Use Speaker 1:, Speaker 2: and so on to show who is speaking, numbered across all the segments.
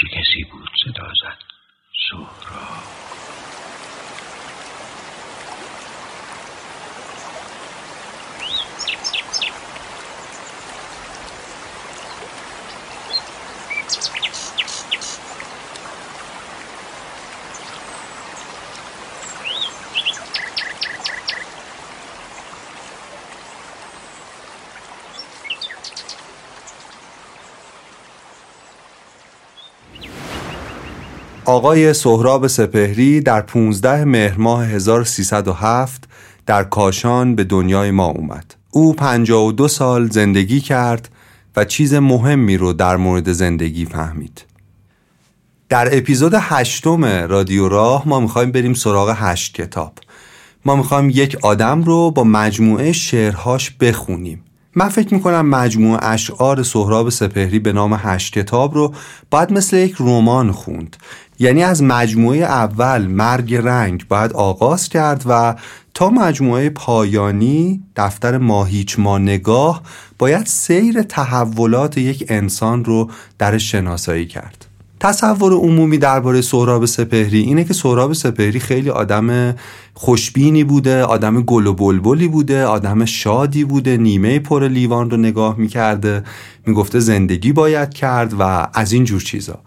Speaker 1: چه کسی بود صدا زد. سهراب.
Speaker 2: آقای سهراب سپهری در 15 مهر ماه 1307 در کاشان به دنیای ما اومد. او 52 سال زندگی کرد و چیز مهمی رو در مورد زندگی فهمید. در اپیزود هشتم رادیو راه ما می‌خوایم بریم سراغ هشت کتاب. ما می‌خوایم یک آدم رو با مجموعه شعرهاش بخونیم. من فکر می‌کنم مجموعه اشعار سهراب سپهری به نام هشت کتاب رو باید مثل یک رمان خوند. یعنی از مجموعه اول مرگ رنگ باید آغاز کرد و تا مجموعه پایانی دفتر ماهیچ ما نگاه باید سیر تحولات یک انسان رو در شناسایی کرد. تصور عمومی درباره سهراب سپهری اینه که سهراب سپهری خیلی آدم خوشبینی بوده آدم گل و بلبلی بوده آدم شادی بوده نیمه پر لیوان رو نگاه می‌کرده می‌گفته زندگی باید کرد و از این جور چیزا.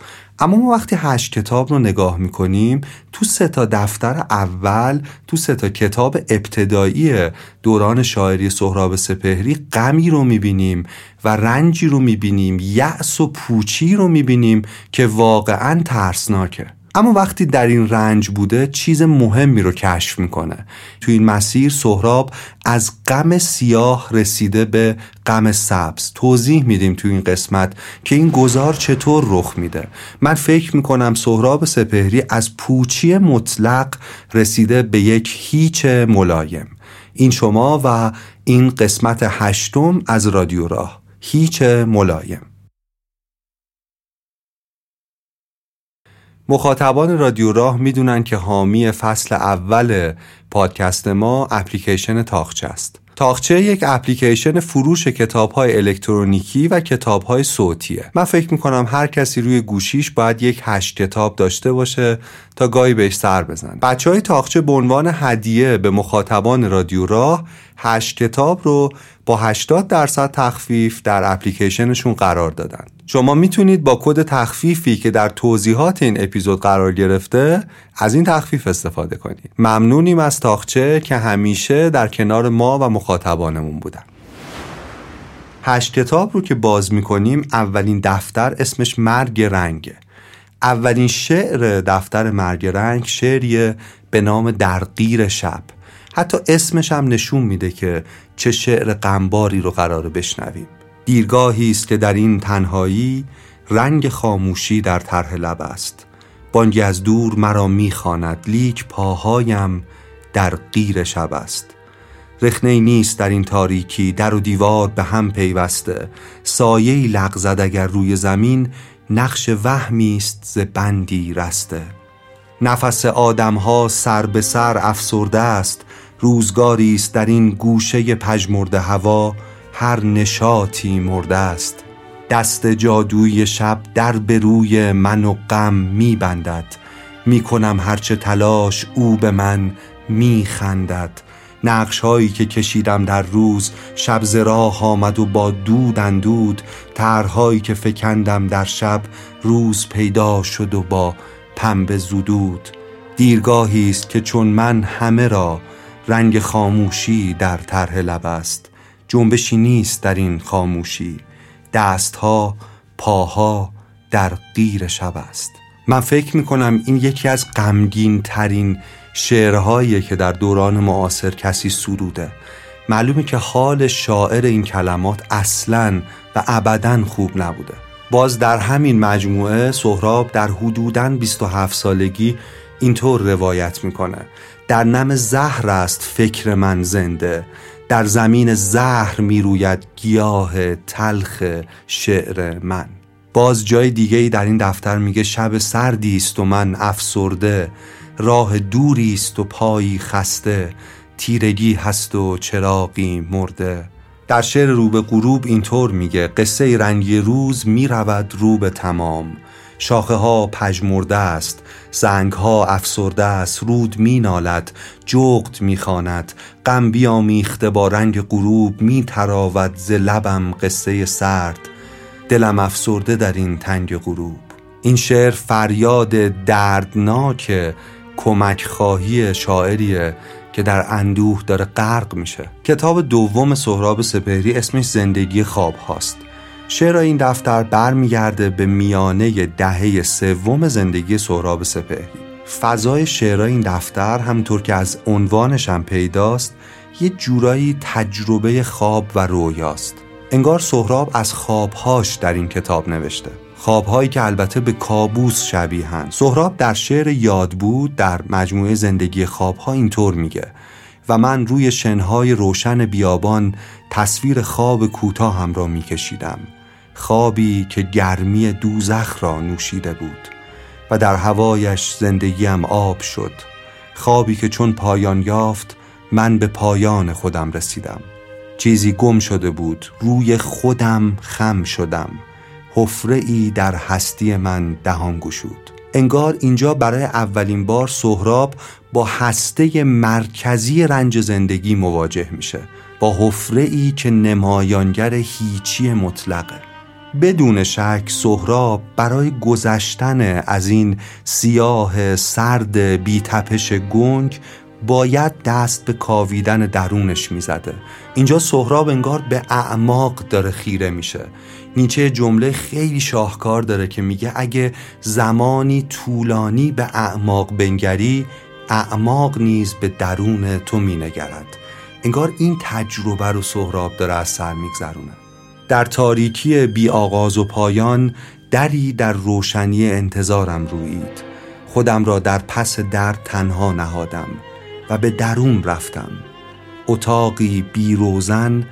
Speaker 2: اما ما وقتی هشت کتاب رو نگاه می‌کنیم تو سه تا دفتر اول تو سه تا کتاب ابتدایی دوران شاعری سهراب سپهری غمی رو می‌بینیم و رنجی رو می‌بینیم یأس و پوچی رو می‌بینیم که واقعا ترسناکه. اما وقتی در این رنج بوده چیز مهمی رو کشف می‌کنه. تو این مسیر سهراب از غم سیاه رسیده به غم سبز. توضیح میدیم تو این قسمت که این گذار چطور رخ میده. من فکر می‌کنم سهراب سپهری از پوچی مطلق رسیده به یک هیچ ملایم. این شما و این قسمت هشتم از رادیو راه. هیچ ملایم. مخاطبان رادیو راه می‌دونن که حامی فصل اول پادکست ما اپلیکیشن تاخچه است. تاخچه یک اپلیکیشن فروش کتاب های الکترونیکی و کتاب های صوتیه. من فکر می‌کنم هر کسی روی گوشیش باید یک هشت کتاب داشته باشه تا گاهی بهش سر بزن. بچه های تاخچه به عنوان هدیه به مخاطبان رادیو راه هشت کتاب رو با 80 درصد تخفیف در اپلیکیشنشون قرار دادن. شما می‌تونید با کد تخفیفی که در توضیحات این اپیزود قرار گرفته از این تخفیف استفاده کنید. ممنونیم از تاخچه که همیشه در کنار ما و مخاطبانمون بودن. هشت کتاب رو که باز می‌کنیم اولین دفتر اسمش مرگ رنگه. اولین شعر دفتر مرگ رنگ شعریه به نام در غیر شب حتی اسمش هم نشون میده که چه شعر غمباری رو قراره بشنویم. دیرگاهی است که در این تنهایی رنگ خاموشی در طرح لب است. بانگی از دور مرا می‌خواند لیک پاهایم در غیر شب است. رخنه نیست در این تاریکی در و دیوار به هم پیوسته. سایه لغزد اگر روی زمین نقش وهمی است ز بندی رسته. نفس آدمها سر به سر افسرده است. روزگاری است در این گوشه پژمرده هوا هر نشاطی مرده است دست جادوی شب در به روی من و غم می بندد می کنم هرچه تلاش او به من می خندد نقش هایی که کشیدم در روز شب راه آمد و با دود اندود. طرحهایی که فکندم در شب روز پیدا شد و با پنبه زودود دیرگاهی است که چون من همه را رنگ خاموشی در طرح لب است. جنبشی نیست در این خاموشی. دستها پاها در غیر شب است. من فکر می کنم این یکی از غمگین ترین شعرهایی که در دوران معاصر کسی سروده معلومه که حال شاعر این کلمات اصلا و ابدا خوب نبوده. باز در همین مجموعه سهراب در حدوداً 27 سالگی اینطور روایت می‌کنه. در نم زهر است فکر من زنده. در زمین زهر می‌روید گیاه تلخ شعر من. باز جای دیگه در این دفتر میگه شب سردی است و من افسرده. راه دوری است و پایی خسته. تیرگی هست و چراغی مرده. در شعر رو به غروب اینطور میگه قصه رنگی روز می‌رود رو به تمام. شاخه ها پژمرده است زنگ ها افسرده است رود می نالد جغد می خاند غم بیامیخته با رنگ غروب می تراود ز لبم قصه سرد. دلم افسرده در این تنگ غروب. این شعر فریاد دردناک کمک خواهی شاعریه که در اندوه داره غرق میشه. کتاب دوم سهراب سپهری اسمش زندگی خواب هاست. شعر این دفتر برمیگرده به میانه دهه سوم زندگی سهراب سپهری؟ فضای شعر این دفتر همطور که از عنوانش هم پیداست یه جورایی تجربه خواب و رویاست. انگار سهراب از خوابهاش در این کتاب نوشته. خوابهایی که البته به کابوس شبیهن سهراب در شعر یاد بود در مجموعه زندگی خوابها اینطور میگه. و من روی شنهای روشن بیابان تصویر خواب کوتاه هم را میکشیدم. خوابی که گرمی دوزخ را نوشیده بود و در هوایش زندگیم آب شد. خوابی که چون پایان یافت من به پایان خودم رسیدم. چیزی گم شده بود روی خودم خم شدم. حفره ای در هستی من دهان گشود. انگار اینجا برای اولین بار سهراب با هسته مرکزی رنج زندگی مواجه میشه. با حفره ای که نمایانگر هیچی مطلقه. بدون شک سهراب برای گذشتن از این سیاه سرد بی تپش گنگ باید دست به کاویدن درونش می‌زده. اینجا سهراب انگار به اعماق داره خیره میشه. نیچه جمله خیلی شاهکار داره که میگه اگه زمانی طولانی به اعماق بنگری اعماق نیز به درون تو مینگرد. انگار این تجربه رو سهراب داره از سر میگذرونه. در تاریکی بی آغاز و پایان دری در روشنی انتظارم رویید خودم را در پس در تنها نهادم و به درون رفتم. اتاقی بی روزن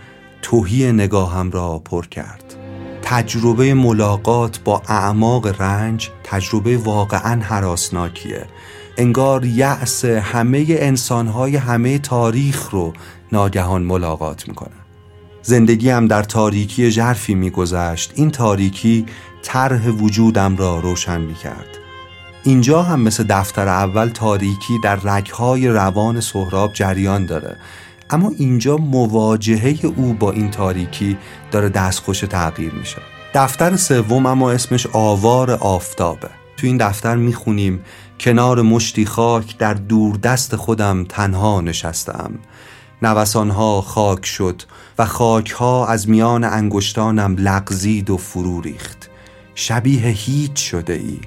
Speaker 2: توهی نگاهم را پر کرد. تجربه ملاقات با اعماق رنج تجربه واقعا حراسناکیه انگار یأس همه انسانهای همه تاریخ رو ناگهان ملاقات می‌کنه زندگی هم در تاریکی ژرفی میگذشت. این تاریکی طرح وجودم را روشن می‌کرد. اینجا هم مثل دفتر اول تاریکی در رگهای روان سهراب جریان داره. اما اینجا مواجهه او با این تاریکی داره دستخوش تغییر میشه. دفتر سوم اما اسمش آوار آفتابه. تو این دفتر می‌خونیم کنار مشتی خاک در دور دست خودم تنها نشستم. نوسانها خاک شد و خاکها از میان انگشتانم لغزید و فرو ریخت. شبیه هیچ شده ای.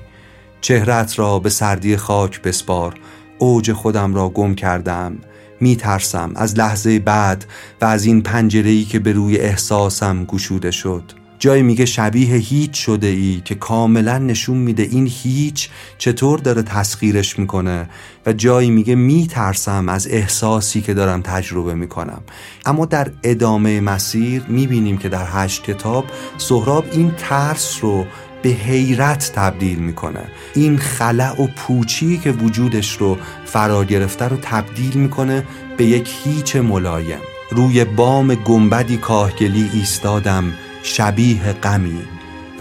Speaker 2: چهرت را به سردی خاک بسپار. اوج خودم را گم کردم. می ترسم از لحظه بعد و از این پنجره‌ای که به روی احساسم گشوده شد. جایی میگه شبیه هیچ شده ای که کاملا نشون میده این هیچ چطور داره تسخیرش می‌کنه. و جایی میگه میترسم از احساسی که دارم تجربه می‌کنم. اما در ادامه مسیر می‌بینیم که در هشت کتاب سهراب این ترس رو به حیرت تبدیل می‌کنه. این خلع و پوچی که وجودش رو فرا گرفته رو تبدیل می‌کنه به یک هیچ ملایم. روی بام گنبدی کاهگلی ایستادم شبیه غمی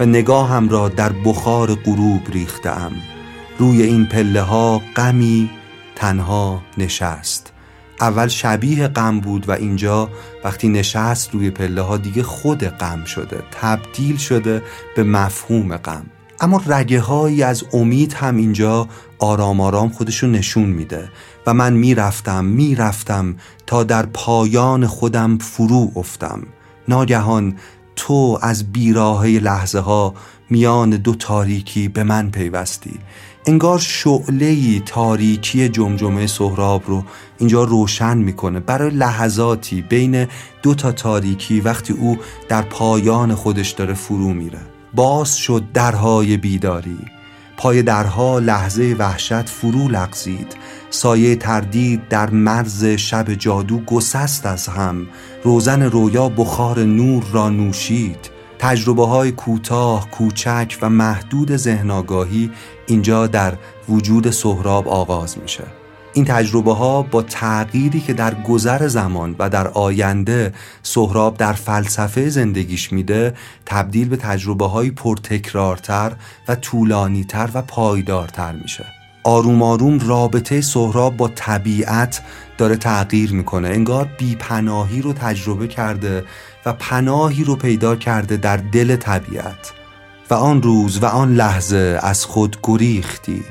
Speaker 2: و نگاهم را در بخار غروب ریختم روی این پله ها غمی تنها نشست. اول شبیه غم بود و اینجا وقتی نشست روی پله ها دیگه خود غم شده تبدیل شده به مفهوم غم. اما رگه هایی از امید هم اینجا آرام آرام خودشو نشون میده و من می‌رفتم می‌رفتم تا در پایان خودم فرو افتم. ناگهان تو از بیراهه لحظه ها میان دو تاریکی به من پیوستی. انگار شعله تاریکی جمجمه سهراب رو اینجا روشن می‌کنه. برای لحظاتی بین دو تا تاریکی وقتی او در پایان خودش داره فرو میره. باز شد درهای بیداری. پای درها لحظه وحشت فرو لغزید. سایه تردید در مرز شب جادو گسست از هم. روزن رویا بخار نور را نوشید. تجربه های کوتاه، کوچک و محدود ذهنگاهی اینجا در وجود سهراب آغاز میشه. این تجربه ها با تغییری که در گذر زمان و در آینده سهراب در فلسفه زندگیش میده تبدیل به تجربه های پرتکرارتر و طولانیتر و پایدارتر میشه. آروم آروم رابطه سهراب با طبیعت داره تغییر می‌کنه. انگار بیپناهی رو تجربه کرده و پناهی رو پیدا کرده در دل طبیعت. و آن روز و آن لحظه از خود گریختی.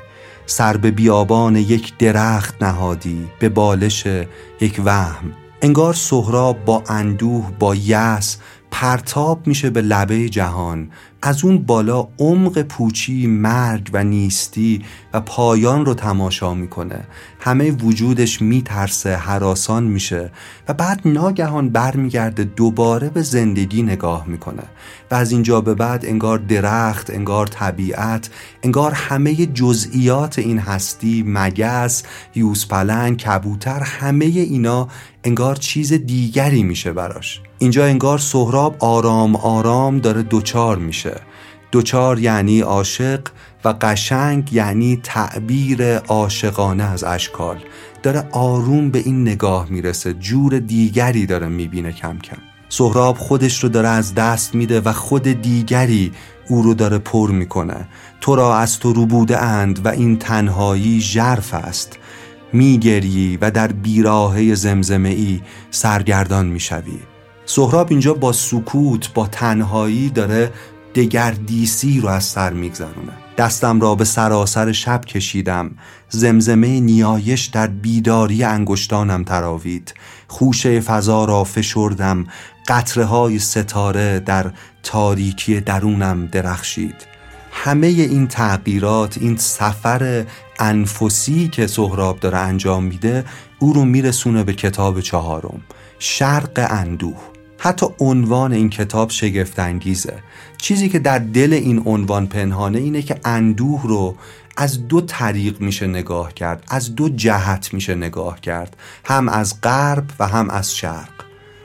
Speaker 2: سر به بیابان یک درخت نهادی به بالش یک وهم. انگار سهراب با اندوه با یس پرتاب میشه به لبه جهان. از اون بالا عمق پوچی مرگ و نیستی و پایان رو تماشا می‌کنه. همه وجودش میترسه حراسان میشه و بعد ناگهان برمیگرده دوباره به زندگی نگاه می‌کنه. و از اینجا به بعد انگار درخت انگار طبیعت انگار همه جزئیات این هستی مگس یوزپلنگ کبوتر همه اینا انگار چیز دیگری میشه براش. اینجا انگار سهراب آرام آرام داره دوچار میشه. دوچار یعنی عاشق و قشنگ یعنی تعبیر عاشقانه از اشکال. داره آروم به این نگاه می‌رسه جور دیگری داره می‌بینه کم کم. سهراب خودش رو داره از دست میده و خود دیگری او رو داره پر می‌کنه. تو را از تو رو بوده اند و این تنهایی ژرف است. میگری و در بیراهه زمزمه ای سرگردان می‌شوی. سهراب اینجا با سکوت با تنهایی داره دگردیسی رو از سر میگذرونه. دستم را به سراسر شب کشیدم. زمزمه نیایش در بیداری انگشتانم تراوید. خوشه فضا را فشردم. قطره های ستاره در تاریکی درونم درخشید. همه این تغییرات این سفر انفسی که سهراب داره انجام میده او رو میرسونه به کتاب چهارم. شرق اندوه. حتی عنوان این کتاب شگفت انگیزه چیزی که در دل این عنوان پنهانه اینه که اندوه رو از دو طریق میشه نگاه کرد از دو جهت میشه نگاه کرد هم از غرب و هم از شرق.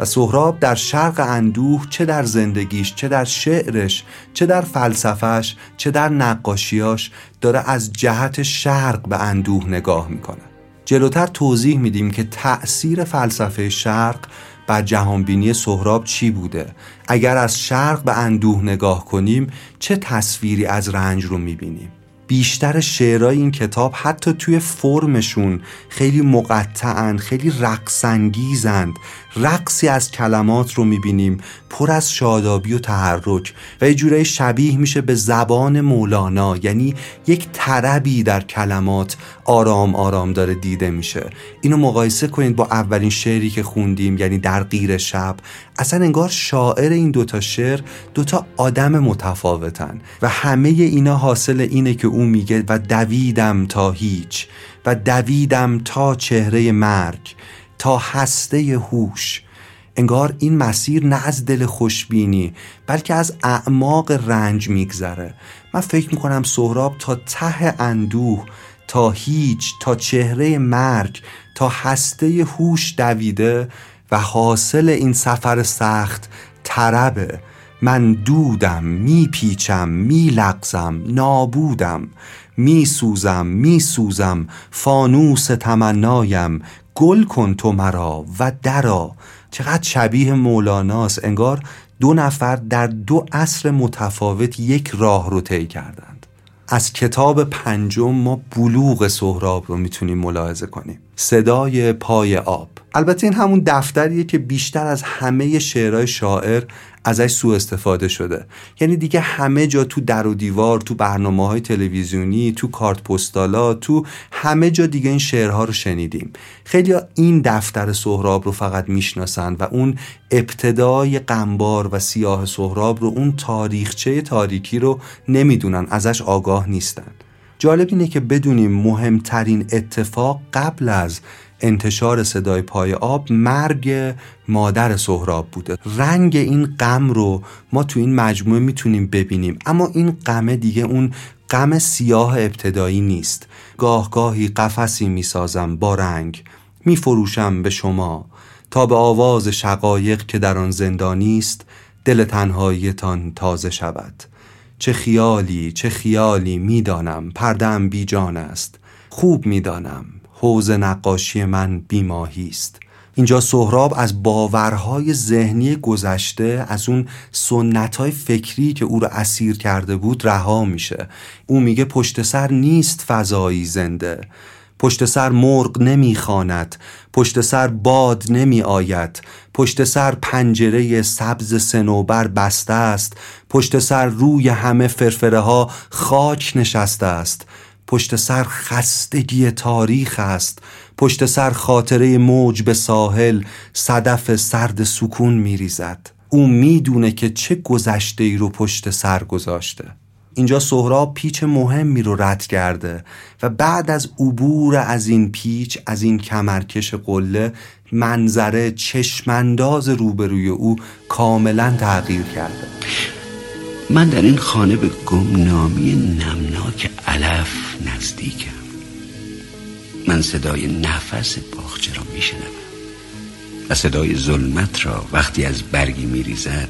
Speaker 2: و سهراب در شرق اندوه چه در زندگیش چه در شعرش چه در فلسفش چه در نقاشیاش داره از جهت شرق به اندوه نگاه می‌کنه. جلوتر توضیح میدیم که تأثیر فلسفه شرق بر جهانبینی سهراب چی بوده؟ اگر از شرق به اندوه نگاه کنیم چه تصویری از رنج رو می‌بینیم؟ بیشتر شعرهای این کتاب حتی توی فرمشون خیلی مقطعن خیلی رقصانگیزند. رقصی از کلمات رو می‌بینیم پر از شادابی و تحرک و یه جورایی شبیه میشه به زبان مولانا. یعنی یک طربی در کلمات آرام آرام داره دیده میشه. اینو مقایسه کنید با اولین شعری که خوندیم یعنی در غیر شب. اصلا انگار شاعر این دوتا شعر دوتا آدم متفاوتن و همه اینا حاصل اینه که او میگه و دویدم تا هیچ و دویدم تا چهره مرگ. تا هسته هوش. انگار این مسیر نه از دل خوشبینی بلکه از اعماق رنج میگذره. من فکر می‌کنم سهراب تا ته اندوه تا هیچ تا چهره مرگ تا هسته هوش دویده و حاصل این سفر سخت طربه. من دودم میپیچم میلغزم نابودم. میسوزم میسوزم فانوس تمنایم. گل کن تو مرا و درا چقدر شبیه مولاناست انگار دو نفر در دو عصر متفاوت یک راه رو طی کردند. از کتاب پنجم ما بلوغ سهراب رو می‌تونیم ملاحظه کنیم. صدای پای آب. البته این همون دفتریه که بیشتر از همه شعرهای شاعر ازش سوء استفاده شده. یعنی دیگه همه جا تو در و دیوار تو برنامه های تلویزیونی تو کارت پستالا تو همه جا دیگه این شعرها رو شنیدیم. خیلی این دفتر سهراب رو فقط می‌شناسن و اون ابتدای قنبار و سیاه سهراب رو اون تاریخچه تاریکی رو نمی‌دونن ازش آگاه نیستن. جالب اینه که بدونیم مهمترین اتفاق قبل از انتشار صدای پای آب مرگ مادر سهراب بوده. رنگ این غم رو ما تو این مجموعه می‌تونیم ببینیم اما این غمه دیگه اون غم سیاه ابتدایی نیست. گاه گاهی قفسی می‌سازم با رنگ میفروشم به شما. تا به آواز شقایق که در آن زندانی است دل تنهاییتان تازه شود. چه خیالی چه خیالی می‌دانم پردم بی جان است. خوب می‌دانم. حوز نقاشی من بیماهی است. اینجا سهراب از باورهای ذهنی گذشته از اون سنتهای فکری که او رو اسیر کرده بود رها میشه. او میگه پشت سر نیست فضایی زنده. پشت سر مرغ نمی‌خواند. پشت سر باد نمی آید پشت سر پنجره سبز سنوبر بسته است. پشت سر روی همه فرفره ها خاک نشسته است. پشت سر خستگی تاریخ است. پشت سر خاطره موج به ساحل صدف سرد سکون میریزد. او می‌دونه که چه گذشته ای رو پشت سر گذاشته. اینجا سهراب پیچ مهمی رو رد کرده و بعد از عبور از این پیچ از این کمرکش قله منظره چشمانداز روبروی او کاملا تغییر کرده.
Speaker 1: من در این خانه به گمنامی نمناک علف نزدیکم. من صدای نفس باغچه را میشنوم و صدای ظلمت را وقتی از برگی میریزد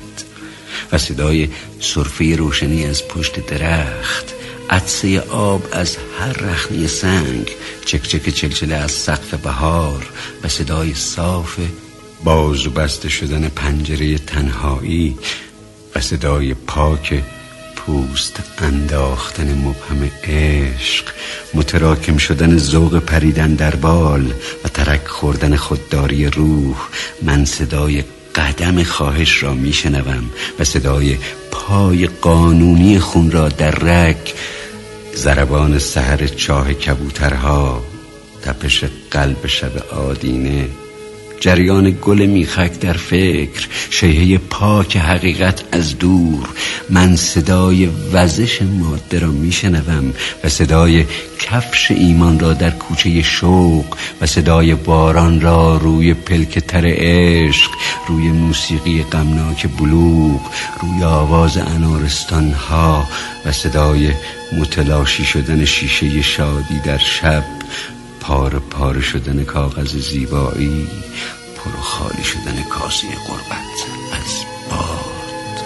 Speaker 1: و صدای صرفه روشنی از پشت درخت عدسه آب از هر رخنی سنگ چکچک چلچله از سقف بهار و صدای صاف باز و بسته شدن پنجره تنهایی و صدای پاک پوست انداختن مبهم عشق متراکم شدن ذوق پریدن در بال و ترک خوردن خودداری روح. من صدای قدم خواهش را میشنوم و صدای پای قانونی خون را در رک زربان سهر چاه کبوترها تپش قلب شب آدینه. جریان گل میخک در فکر شیهه پاک حقیقت از دور. من صدای وزش ماده را میشنوم و صدای کفش ایمان را در کوچه شوق و صدای باران را روی پلک تر عشق روی موسیقی غمناک بلوغ روی آواز انارستان ها و صدای متلاشی شدن شیشه شادی در شب. پار پار شدن کاغذ زیبایی پر و خالی شدن کاسه قربت از باد.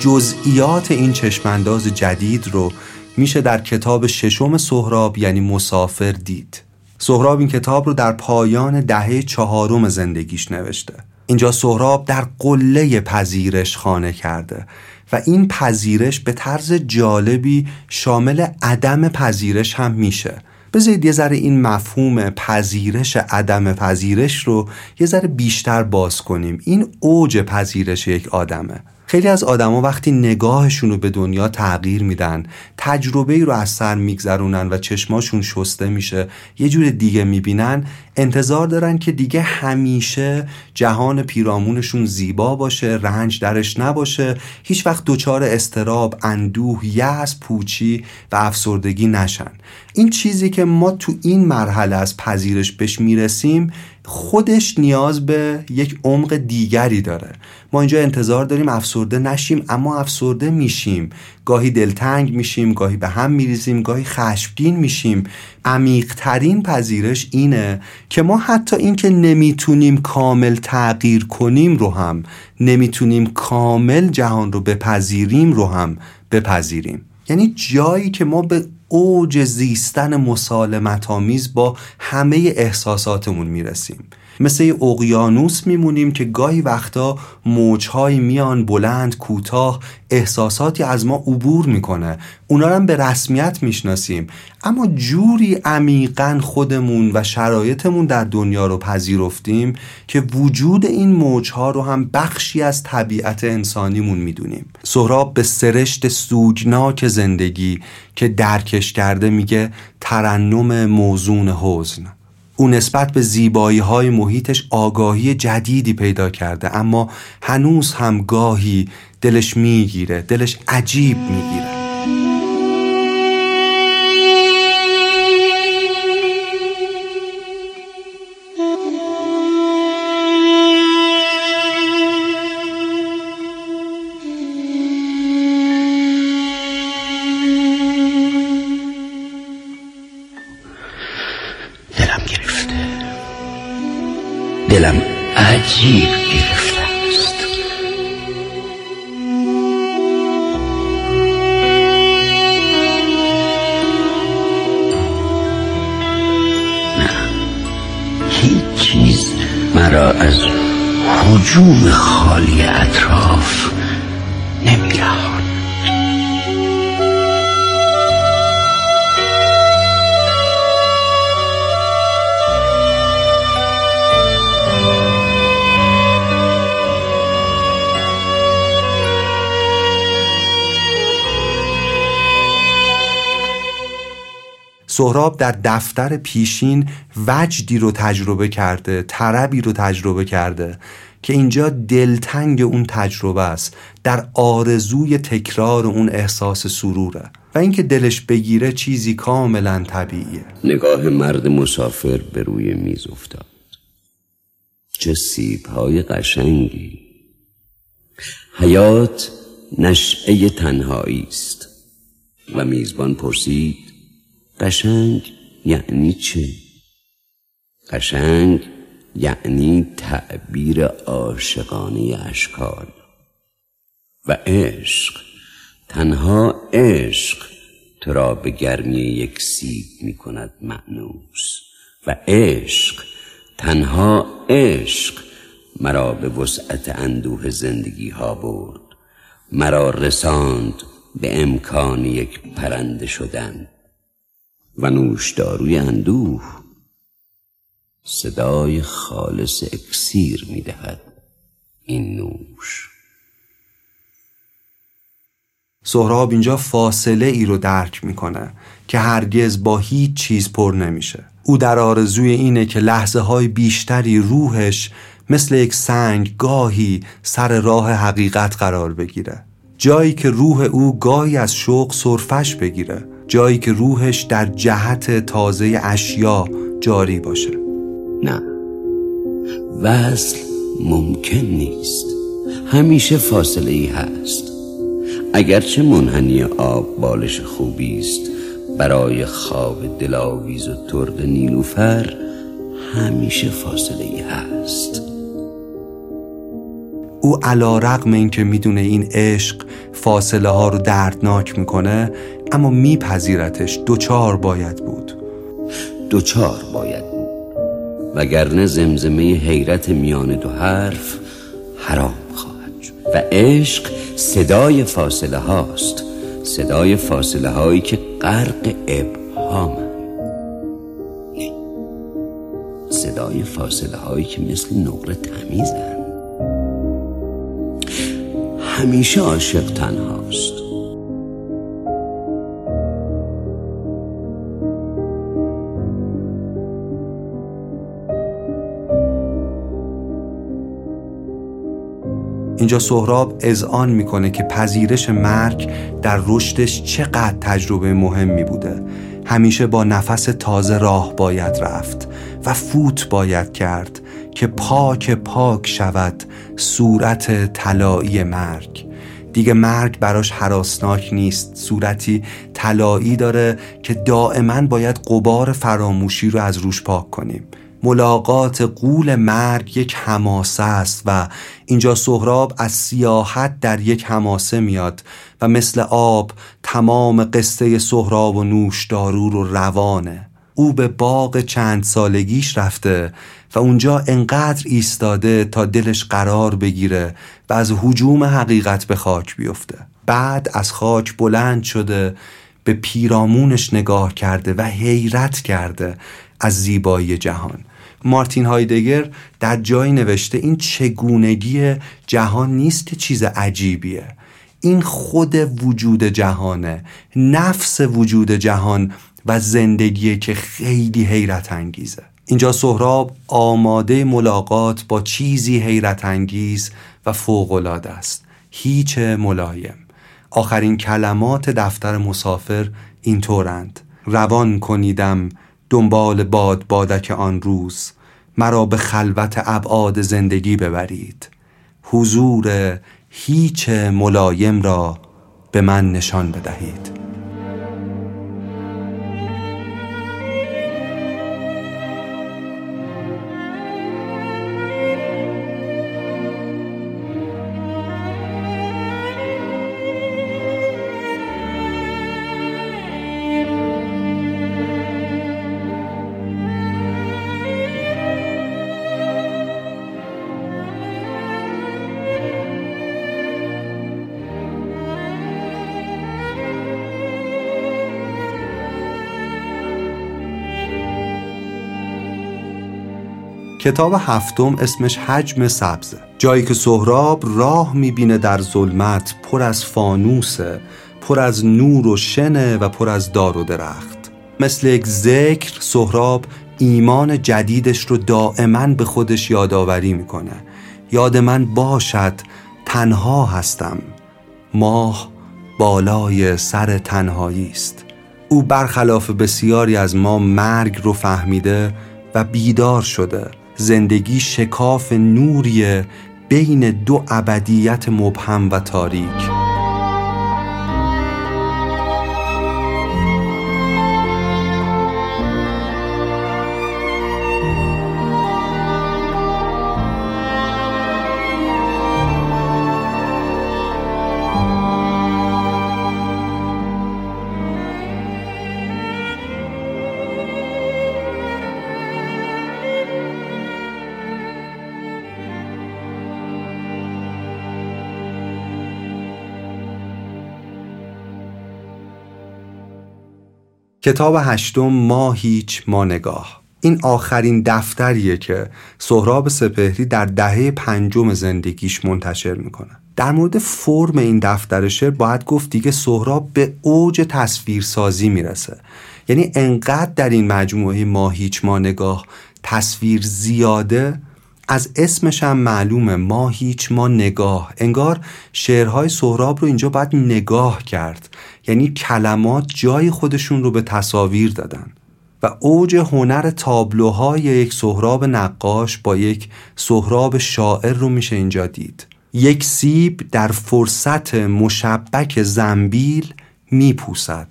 Speaker 2: جزئیات این چشمانداز جدید رو میشه در کتاب ششم سهراب یعنی مسافر دید. سهراب این کتاب رو در پایان دهه چهارم زندگیش نوشته. اینجا سهراب در قله پذیرش خانه کرده. و این پذیرش به طرز جالبی شامل عدم پذیرش هم میشه. بذارید یه ذره این مفهوم پذیرش عدم پذیرش رو یه ذره بیشتر باز کنیم. این اوج پذیرش یک آدمه. خیلی از آدما وقتی نگاهشون رو به دنیا تغییر میدن تجربه ای رو از سر میگذرونن و چشماشون شسته میشه یه جور دیگه می‌بینن انتظار دارن که دیگه همیشه جهان پیرامونشون زیبا باشه رنج درش نباشه. هیچ وقت دچار استراب اندوه یأس پوچی و افسردگی نشن. این چیزی که ما تو این مرحله از پذیرش بهش می‌رسیم خودش نیاز به یک عمق دیگری داره. ما اینجا انتظار داریم افسرده نشیم اما افسرده میشیم. گاهی دلتنگ میشیم گاهی به هم میریزیم گاهی خشمگین میشیم. عمیقترین پذیرش اینه که ما حتی اینکه نمی‌تونیم کامل تغییر کنیم رو هم نمی‌تونیم کامل جهان رو بپذیریم رو هم بپذیریم. یعنی جایی که ما به اوج زیستن مسالمت آمیز با همه احساساتمون می‌رسیم. مثل اقیانوس میمونیم که گاهی وقتا موجهایی میان بلند کوتاه احساساتی از ما عبور می‌کنه. اونا هم به رسمیت می‌شناسیم. اما جوری عمیقا خودمون و شرایطمون در دنیا رو پذیرفتیم که وجود این موجها رو هم بخشی از طبیعت انسانیمون می‌دونیم. سهراب به سرشت سوگناک زندگی که درکش کرده میگه ترنم موزون حزن. او نسبت به زیبایی های محیطش آگاهی جدیدی پیدا کرده اما هنوز هم گاهی دلش می‌گیره دلش عجیب می‌گیره.
Speaker 1: از حجوم خالی اطراف.
Speaker 2: سهراب در دفتر پیشین وجدی رو تجربه کرده طربی رو تجربه کرده که اینجا دلتنگ اون تجربه است. در آرزوی تکرار اون احساس سروره. و اینکه دلش بگیره چیزی کاملا طبیعیه.
Speaker 1: نگاه مرد مسافر به روی میز افتاد. چه سیب های قشنگی. حیات نشعه تنهایی است. و میزبان پرسید قشنگ یعنی چه؟ قشنگ یعنی تعبیر عاشقانه اشکال و عشق. تنها عشق تو را به گرمی یک سیب می کند معنوس و عشق تنها عشق مرا به وسعت اندوه زندگی ها برد. مرا رساند به امکان یک پرنده شدن. و نوشداروی اندوه صدای خالص اکسیر می دهد این نوش.
Speaker 2: سهراب اینجا فاصله ای رو درک می‌کنه که هرگز با هیچ چیز پر نمیشه. او در آرزوی اینه که لحظه های بیشتری روحش مثل یک سنگ گاهی سر راه حقیقت قرار بگیره. جایی که روح او گاهی از شوق سرفش بگیره. جایی که روحش در جهت تازه اشیا جاری باشه.
Speaker 1: نه. وصل ممکن نیست. همیشه فاصله ای هست. اگرچه منحنی آب بالش خوبی است برای خواب دلاویز و ترد نیلوفر همیشه فاصله ای هست.
Speaker 2: او علا رقم این که می‌دونه این عشق فاصله ها رو دردناک می‌کنه اما میپذیرتش دوچار باید بود.
Speaker 1: دوچار باید بود. وگرنه زمزمه حیرت میان دو حرف حرام خواهد شد. و عشق صدای فاصله هاست صدای فاصله هایی که غرق ابهام صدای فاصله هایی که مثل نقره تمیزن همیشه عاشق تنهاست.
Speaker 2: اینجا سهراب اذعان می‌کنه که پذیرش مرگ در رشدش چقدر تجربه مهمی بوده. همیشه با نفس تازه راه باید رفت و فوت باید کرد که پاک پاک شود صورت طلایی مرگ. دیگه مرگ براش حراسناک نیست. صورتی طلایی داره که دائما باید قبار فراموشی رو از روش پاک کنیم. ملاقات قول مرگ یک حماسه است و اینجا سهراب از سیاحت در یک حماسه میاد و مثل آب تمام قصه سهراب و نوش دارو رو روانه. او به باغ چند سالگیش رفته و اونجا انقدر ایستاده تا دلش قرار بگیره و از حجوم حقیقت به خاک بیفته. بعد از خاک بلند شده به پیرامونش نگاه کرده و حیرت کرده از زیبایی جهان. مارتین هایدگر در جایی نوشته این چگونگی جهان نیست که چیز عجیبیه. این خود وجود جهانه نفس وجود جهان و زندگی که خیلی حیرت انگیزه. اینجا سهراب آماده ملاقات با چیزی حیرت انگیز و فوقالعاده است. هیچ ملایم. آخرین کلمات دفتر مسافر اینطورند. روان کنیدم دنبال باد بادک آن روز. مرا به خلوت ابعاد زندگی ببرید. حضور هیچ ملایم را به من نشان بدهید. کتاب هفتم اسمش حجم سبزه جایی که سهراب راه می‌بینه در ظلمت پر از فانوسه پر از نور و شنه و پر از دار و درخت. مثل یک ذکر سهراب ایمان جدیدش رو دائما به خودش یادآوری می‌کنه. یاد من باشد تنها هستم. ماه بالای سر تنهایی است. او برخلاف بسیاری از ما مرگ رو فهمیده و بیدار شده. زندگی شکاف نوریه بین دو ابدیت مبهم و تاریک. کتاب هشتم ما هیچ ما نگاه. این آخرین دفتریه که سهراب سپهری در دهه پنجم زندگیش منتشر می‌کنه. در مورد فرم این دفتر شعر باید گفت دیگه سهراب به اوج تصویرسازی می‌رسه. یعنی انقدر در این مجموعه ما هیچ ما نگاه تصویر زیاده از اسمش هم معلومه. ما هیچ ما نگاه. انگار شعرهای سهراب رو اینجا باید نگاه کرد. یعنی کلمات جای خودشون رو به تصاویر دادن. و اوج هنر تابلوهای یک سهراب نقاش با یک سهراب شاعر رو میشه اینجا دید. یک سیب در فرصت مشبک زنبیل میپوسد.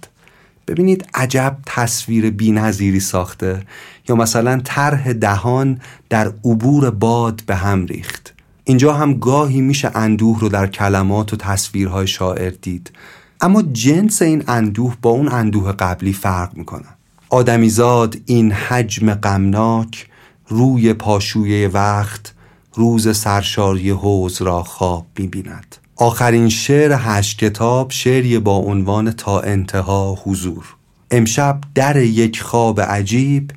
Speaker 2: ببینید عجب تصویر بینظیری ساخته. یا مثلا طرح دهان در عبور باد به هم ریخت. اینجا هم گاهی میشه اندوه رو در کلمات و تصویرهای شاعر دید. اما جنس این اندوه با اون اندوه قبلی فرق می‌کنه. آدمیزاد این حجم غمناک روی پاشویه وقت روز سرشاری حوز را خواب می‌بیند. آخرین شعر هشت کتاب شعری با عنوان تا انتها حضور. امشب در یک خواب عجیب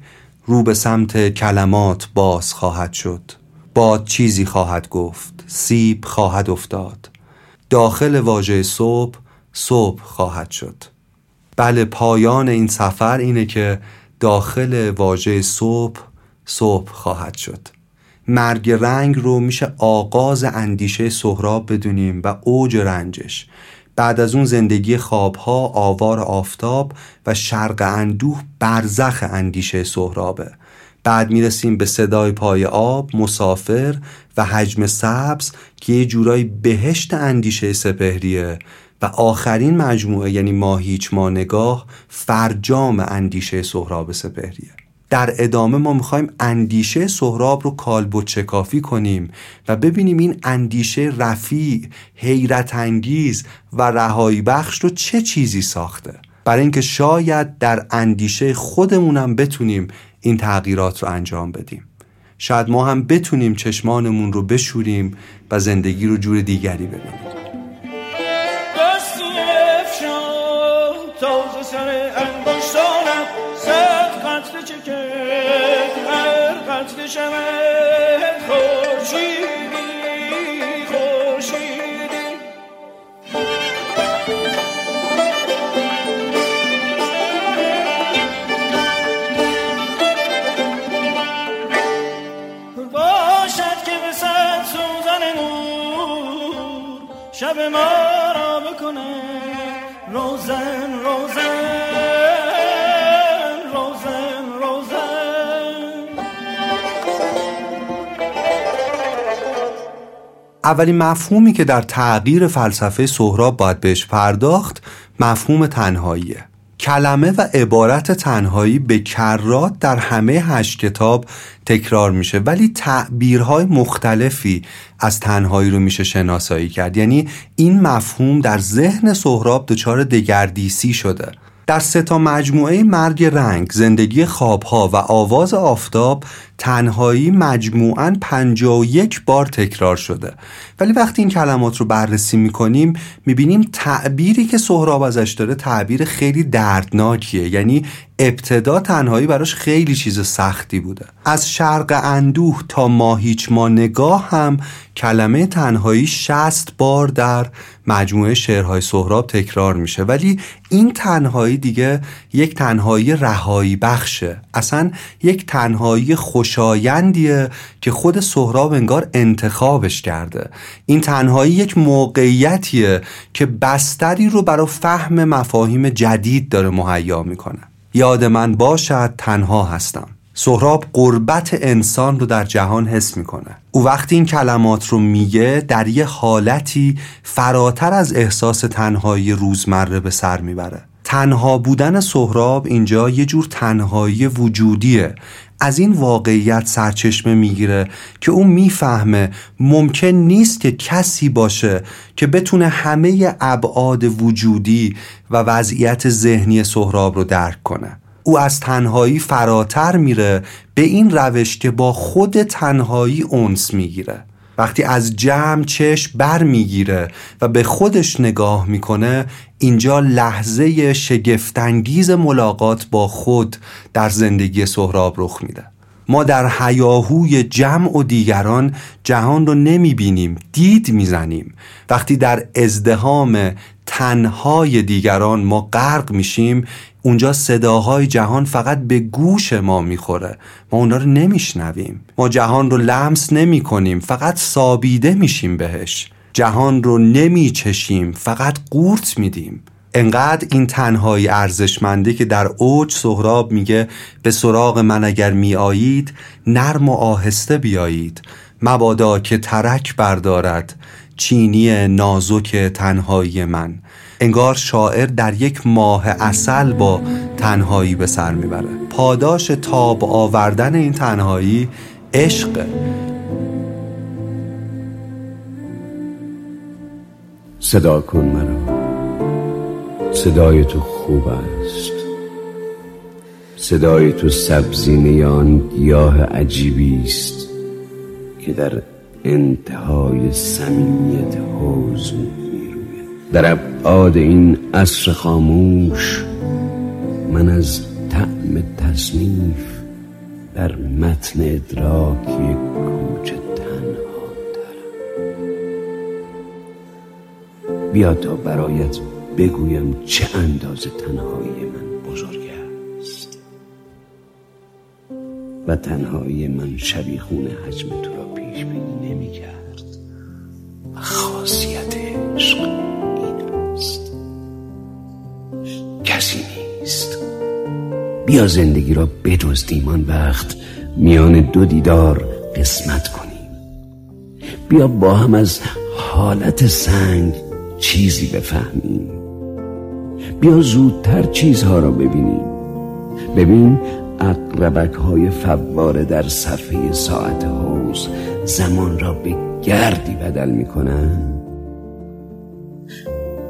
Speaker 2: رو به سمت کلمات باز خواهد شد. باد چیزی خواهد گفت. سیب خواهد افتاد. داخل واژه صبح صبح خواهد شد. بله پایان این سفر اینه که داخل واژه صبح صبح خواهد شد. مرگ رنگ رو میشه آغاز اندیشه سهراب بدونیم و اوج رنجش. بعد از اون زندگی خوابها آوار آفتاب و شرق اندوه برزخ اندیشه سهرابه. بعد می‌رسیم به صدای پای آب مسافر و حجم سبز که یه جورایی بهشت اندیشه سپهریه. و آخرین مجموعه یعنی ما هیچ ما نگاه فرجام اندیشه سهراب سپهریه. در ادامه ما می‌خوایم اندیشه سهراب رو کالبد چکافی کنیم و ببینیم این اندیشه رفیع، حیرت انگیز و رهایی بخش رو چه چیزی ساخته. برای اینکه شاید در اندیشه خودمونم بتونیم این تغییرات رو انجام بدیم. شاید ما هم بتونیم چشمانمون رو بشوریم و زندگی رو جور دیگری ببینیم. شود. اولین مفهومی که در تغییر فلسفه سهراب باید بهش پرداخت مفهوم تنهاییه. کلمه و عبارت تنهایی به کرات در همه هشت کتاب تکرار میشه ولی تعبیرهای مختلفی از تنهایی رو میشه شناسایی کرد. یعنی این مفهوم در ذهن سهراب دچار دگردیسی شده. در سه تا مجموعه مرگ رنگ، زندگی خوابها و آواز آفتاب تنهایی مجموعاً 51 بار تکرار شده. ولی وقتی این کلمات رو بررسی می‌کنیم می‌بینیم تعبیری که سهراب ازش داره تعبیر خیلی دردناکیه. یعنی ابتدا تنهایی براش خیلی چیز سختی بوده. از شرق اندوه تا ما هیچ ما نگاه هم کلمه تنهایی شست بار در مجموعه شعرهای سهراب تکرار میشه. ولی این تنهایی دیگه یک تنهایی رهایی بخشه. اصلا یک تنهایی خوشایندیه که خود سهراب انگار انتخابش کرده. این تنهایی یک موقعیتیه که بستری رو برای فهم مفاهیم جدید داره مهیا می‌کنه. یاد من باشد تنها هستم. سهراب قربت انسان رو در جهان حس می‌کنه. او وقتی این کلمات رو میگه در یه حالتی فراتر از احساس تنهایی روزمره به سر می‌بره. تنها بودن سهراب اینجا یه جور تنهایی وجودیه. از این واقعیت سرچشمه می‌گیره که او می‌فهمه ممکن نیست که کسی باشه که بتونه همه ابعاد وجودی و وضعیت ذهنی سهراب رو درک کنه. او از تنهایی فراتر میره به این روش که با خود تنهایی اونس می‌گیره. وقتی از جمع چشم بر می‌گیره و به خودش نگاه می‌کنه اینجا لحظه شگفتانگیز ملاقات با خود در زندگی سهراب رخ میده. ما در حیاهوی جمع و دیگران جهان رو نمی‌بینیم دید می‌زنیم. وقتی در ازدهام تنهای دیگران ما غرق میشیم اونجا صداهای جهان فقط به گوش ما می‌خوره. ما اونا رو نمیشنویم. ما جهان رو لمس نمی کنیم فقط سابیده میشیم بهش. جهان رو نمیچشیم فقط قورت میدیم. انقدر این تنهایی ارزشمنده که در اوج سهراب میگه به سراغ من اگر میآیید نرم و آهسته بیایید. مبادا که ترک بردارد چینی نازک تنهایی من. انگار شاعر در یک ماه اصل با تنهایی به سر می‌بره. پاداش تاب آوردن این تنهایی عشق.
Speaker 1: صدا کن مرا. صدای تو خوب است. صدای تو سبزینه آن گیاه عجیبی است که در انتهای سمیت حوز در ابعاد این عصر خاموش من از طعم تصنیف در متن ادراکی کوچه تنها دارم. بیا تا برایت بگویم چه اندازه تنهایی من بزرگ است. و تنهایی من شبیخون حجم تو را پیش بینی نمی کرد و خاصیت عشق این است. کسی نیست. بیا زندگی را بدزدیم آن وقت میان دو دیدار قسمت کنیم. بیا با هم از حالت سنگ چیزی بفهمیم. بیا زودتر چیزها را ببینیم. ببین اقربک های فواره در صفحه ساعت حوز زمان را به گردی بدل می‌کنن.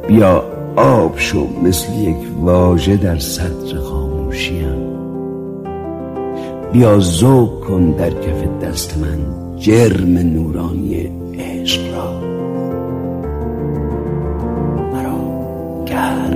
Speaker 1: بیا آب شو مثل یک واژه در سطر خاموشیم. بیا ذوق کن در کف دست من جرم نورانی عشق را. مرا گرم.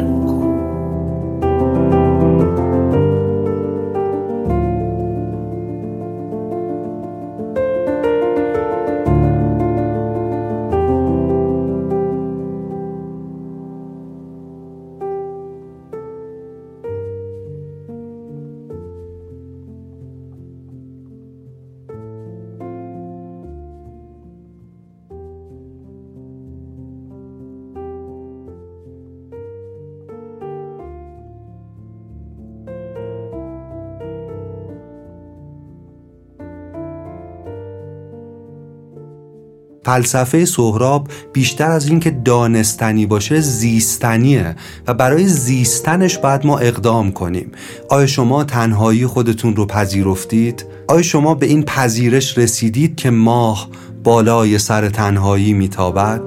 Speaker 2: فلسفه سهراب بیشتر از اینکه دانستنی باشه زیستنیه و برای زیستنش باید ما اقدام کنیم آیا شما تنهایی خودتون رو پذیرفتید؟ آیا شما به این پذیرش رسیدید که ماه بالای سر تنهایی میتابد؟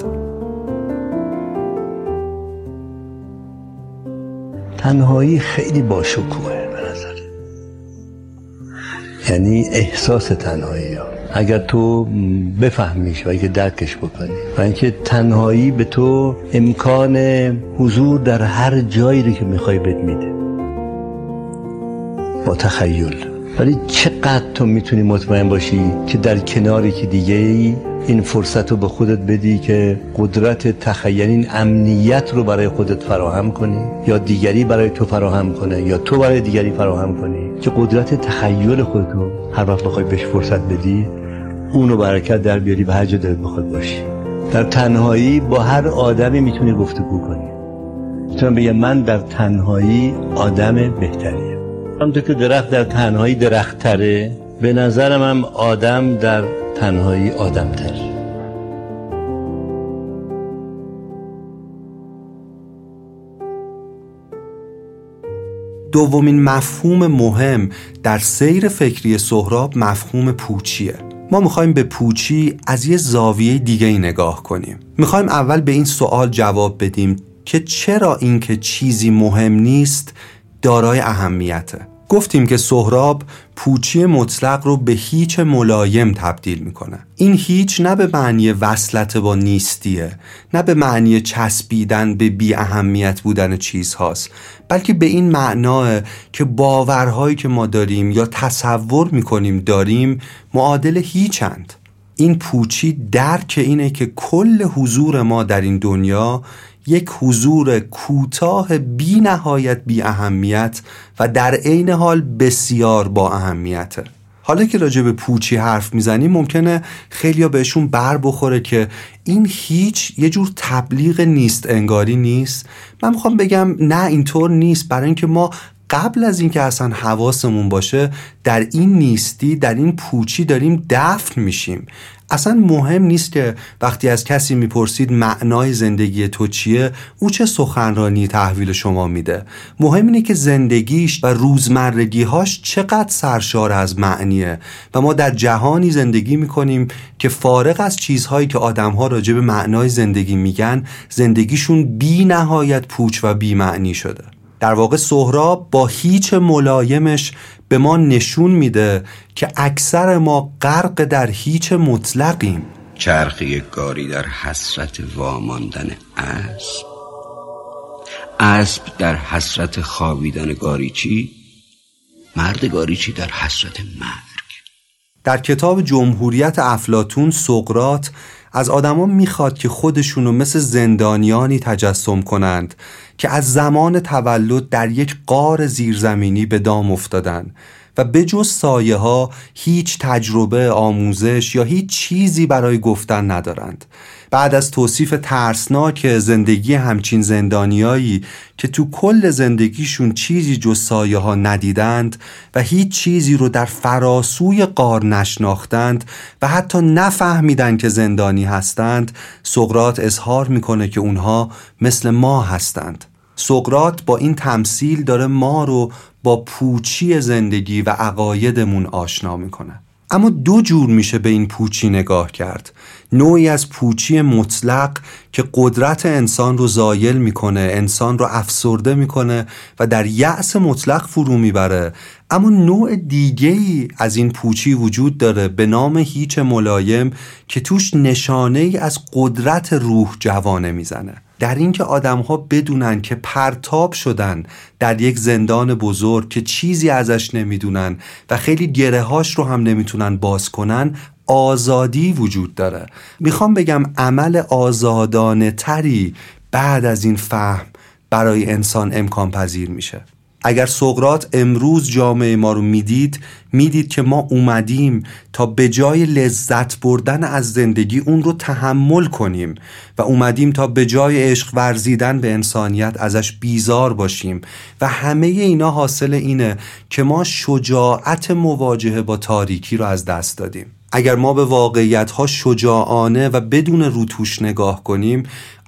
Speaker 3: تنهایی خیلی باشکوهه به نظر یعنی احساس تنهایی ها اگر تو بفهمیش و اگه درکش بکنی و اینکه تنهایی به تو امکان حضور در هر جایی رو که می‌خوای بد میده. با تخیل. ولی چقدر تو می‌تونی مطمئن باشی که در کناری که دیگه ای این فرصت رو به خودت بدی که قدرت تخیل این امنیت رو برای خودت فراهم کنی یا دیگری برای تو فراهم کنه یا تو برای دیگری فراهم کنی که قدرت تخیل خودت رو هر وقت بخوای بهش فرصت بدی اونو برکت در بیاری به هر جا دلت بخواد باشی. در تنهایی با هر آدمی می‌تونی گفتگو کنی. می‌تونم بگم من در تنهایی آدم بهتریم. همونطور که درخت در تنهایی درخت تره به نظرم هم آدم در تنهایی آدم تر
Speaker 2: دومین مفهوم مهم در سیر فکری سهراب مفهوم پوچیه. ما می‌خوایم به پوچی از یه زاویه دیگه ای نگاه کنیم. می‌خوایم اول به این سوال جواب بدیم که چرا اینکه چیزی مهم نیست دارای اهمیته؟ گفتیم که سهراب پوچی مطلق رو به هیچ ملایم تبدیل می‌کنه. این هیچ نه به معنی وصلت با نیستیه نه به معنی چسبیدن به بی اهمیت بودن چیزهاست بلکه به این معناه که باورهایی که ما داریم یا تصور می‌کنیم داریم معادل هیچند این پوچی درک اینه که کل حضور ما در این دنیا یک حضور کوتاه بی نهایت بی اهمیت و در عین حال بسیار با اهمیته. حالا که راجع به پوچی حرف می‌زنیم ممکنه خیلیا بهشون بر بخوره که این هیچ یه جور تبلیغ نیست انگاری نیست. من می‌خوام بگم نه اینطور نیست. برای اینکه ما قبل از اینکه اصلا حواسمون باشه در این نیستی در این پوچی داریم دفن میشیم. اصلا مهم نیست که وقتی از کسی می‌پرسید معنای زندگی تو چیه او چه سخنرانی تحویل شما میده. مهم اینه که زندگیش و روزمرگیهاش چقدر سرشار از معنیه. و ما در جهانی زندگی می‌کنیم که فارغ از چیزهایی که آدمها راجع به معنای زندگی میگن زندگیشون بی نهایت پوچ و بی معنی شده. در واقع سهراب با هیچ ملایمش به ما نشون میده که اکثر ما غرق در هیچ مطلقیم.
Speaker 1: چرخی گاری در حسرت واماندن اسب. اسب در حسرت خوابیدن گاریچی مرد گاریچی در حسرت مرگ؟
Speaker 2: در کتاب جمهوریت افلاتون سقرات از آدما می‌خواد که خودشونو مثل زندانیانی تجسم کنند که از زمان تولد در یک قار زیرزمینی به دام افتادن و به جز سایه ها هیچ تجربه آموزش یا هیچ چیزی برای گفتن ندارند. بعد از توصیف ترسناک زندگی همچین زندانیایی که تو کل زندگیشون چیزی جز سایه ها ندیدند و هیچ چیزی رو در فراسوی قار نشناختند و حتی نفهمیدند که زندانی هستند سقرات اظهار می‌کنه که اونها مثل ما هستند. سقرات با این تمثیل داره ما رو با پوچی زندگی و عقایدمون آشنا می‌کنه. اما دو جور میشه به این پوچی نگاه کرد. نوعی از پوچی مطلق که قدرت انسان رو زایل می‌کنه انسان رو افسرده می‌کنه و در یأس مطلق فرو می‌بره. اما نوع دیگه ای از این پوچی وجود داره به نام هیچ ملایم که توش نشانه ای از قدرت روح جوانه می‌زنه. در اینکه آدم ها بدونن که پرتاب شدن در یک زندان بزرگ که چیزی ازش نمی‌دونن و خیلی گره هاش رو هم نمی‌تونن باز کنن آزادی وجود داره. می‌خوام بگم عمل آزادانه تری بعد از این فهم برای انسان امکان پذیر میشه. اگر سقرات امروز جامعه ما رو می‌دید می‌دید که ما اومدیم تا به جای لذت بردن از زندگی اون رو تحمل کنیم و اومدیم تا به جای عشق ورزیدن به انسانیت ازش بیزار باشیم. و همه اینا حاصل اینه که ما شجاعت مواجهه با تاریکی رو از دست دادیم. اگر ما به واقعیت ها شجاعانه و بدون روتوش نگاه کنیم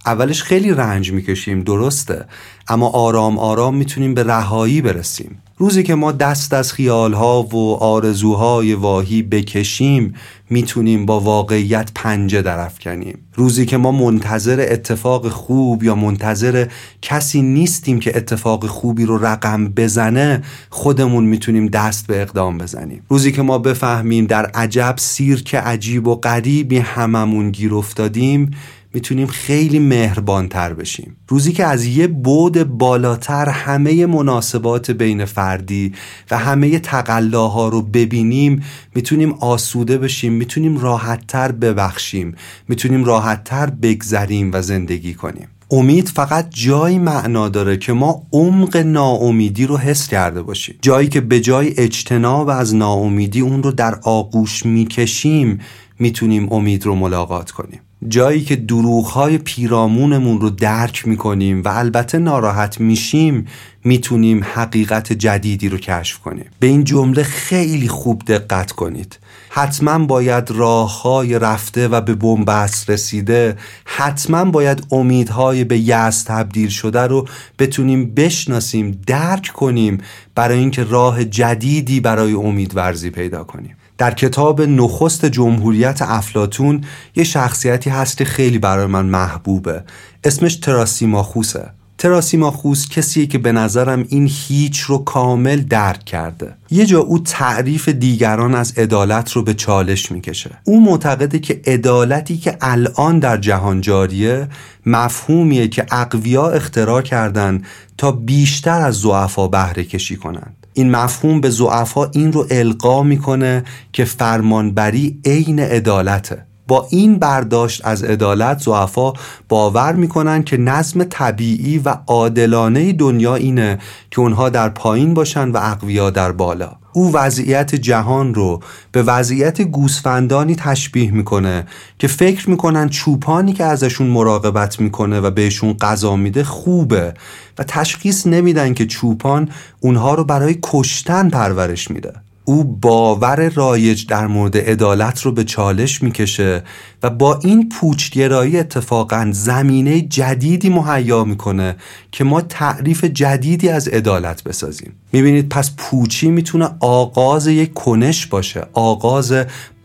Speaker 2: اولش خیلی رنج می‌کشیم درسته. اما آرام آرام می‌تونیم به رهایی برسیم. روزی که ما دست از خیالها و آرزوهای واهی بکشیم می‌تونیم با واقعیت پنجه کنیم روزی که ما منتظر اتفاق خوب یا منتظر کسی نیستیم که اتفاق خوبی رو رقم بزنه خودمون می‌تونیم دست به اقدام بزنیم. روزی که ما بفهمیم در عجب سیرک عجیب و غریبی هممون گیر افتادیم می‌تونیم خیلی مهربانتر بشیم. روزی که از یه بود بالاتر همه مناسبات بین فردی و همه تقلاها رو ببینیم می‌تونیم آسوده بشیم می‌تونیم راحتتر ببخشیم می‌تونیم راحتتر بگذریم و زندگی کنیم. امید فقط جایی معنا داره که ما عمق ناامیدی رو حس کرده باشیم. جایی که به جای اجتناب از ناامیدی اون رو در آغوش می‌کشیم می‌تونیم امید رو ملاقات کنیم. جایی که دروغهای پیرامونمون رو درک می‌کنیم و البته ناراحت میشیم می‌تونیم حقیقت جدیدی رو کشف کنیم. به این جمله خیلی خوب دقت کنید. حتما باید راههای رفته و به بنبست رسیده حتما باید امیدهای به یأس تبدیل شده رو بتونیم بشناسیم درک کنیم برای اینکه راه جدیدی برای امیدورزی پیدا کنیم. در کتاب نخست جمهوریت افلاتون یه شخصیتی هست که خیلی برای من محبوبه. اسمش تراسیماخوسه. تراسیماخوس کسیه که به نظرم این هیچ رو کامل درک کرده. یه جا او تعریف دیگران از عدالت رو به چالش می‌کشه. او معتقده که عدالتی که الان در جهان جاریه مفهومیه که اقویا اختراع کردن تا بیشتر از زعفا بهره کشی کنند این مفهوم به زعفا این رو القا می‌کنه که فرمانبری عین عدالته. با این برداشت از عدالت زعفا باور می‌کنن که نظم طبیعی و عادلانه دنیا اینه که اونها در پایین باشن و اقویا در بالا. او وضعیت جهان رو به وضعیت گوسفندانی تشبیه می‌کنه که فکر می‌کنن چوپانی که ازشون مراقبت می‌کنه و بهشون غذا میده خوبه و تشخیص نمیدن که چوپان اونها رو برای کشتن پرورش میده. او باور رایج در مورد عدالت رو به چالش می‌کشه و با این پوچگرایی اتفاقا زمینه جدیدی مهیا می‌کنه که ما تعریف جدیدی از عدالت بسازیم. می‌بینید پس پوچی می‌تونه آغاز یک کنش باشه آغاز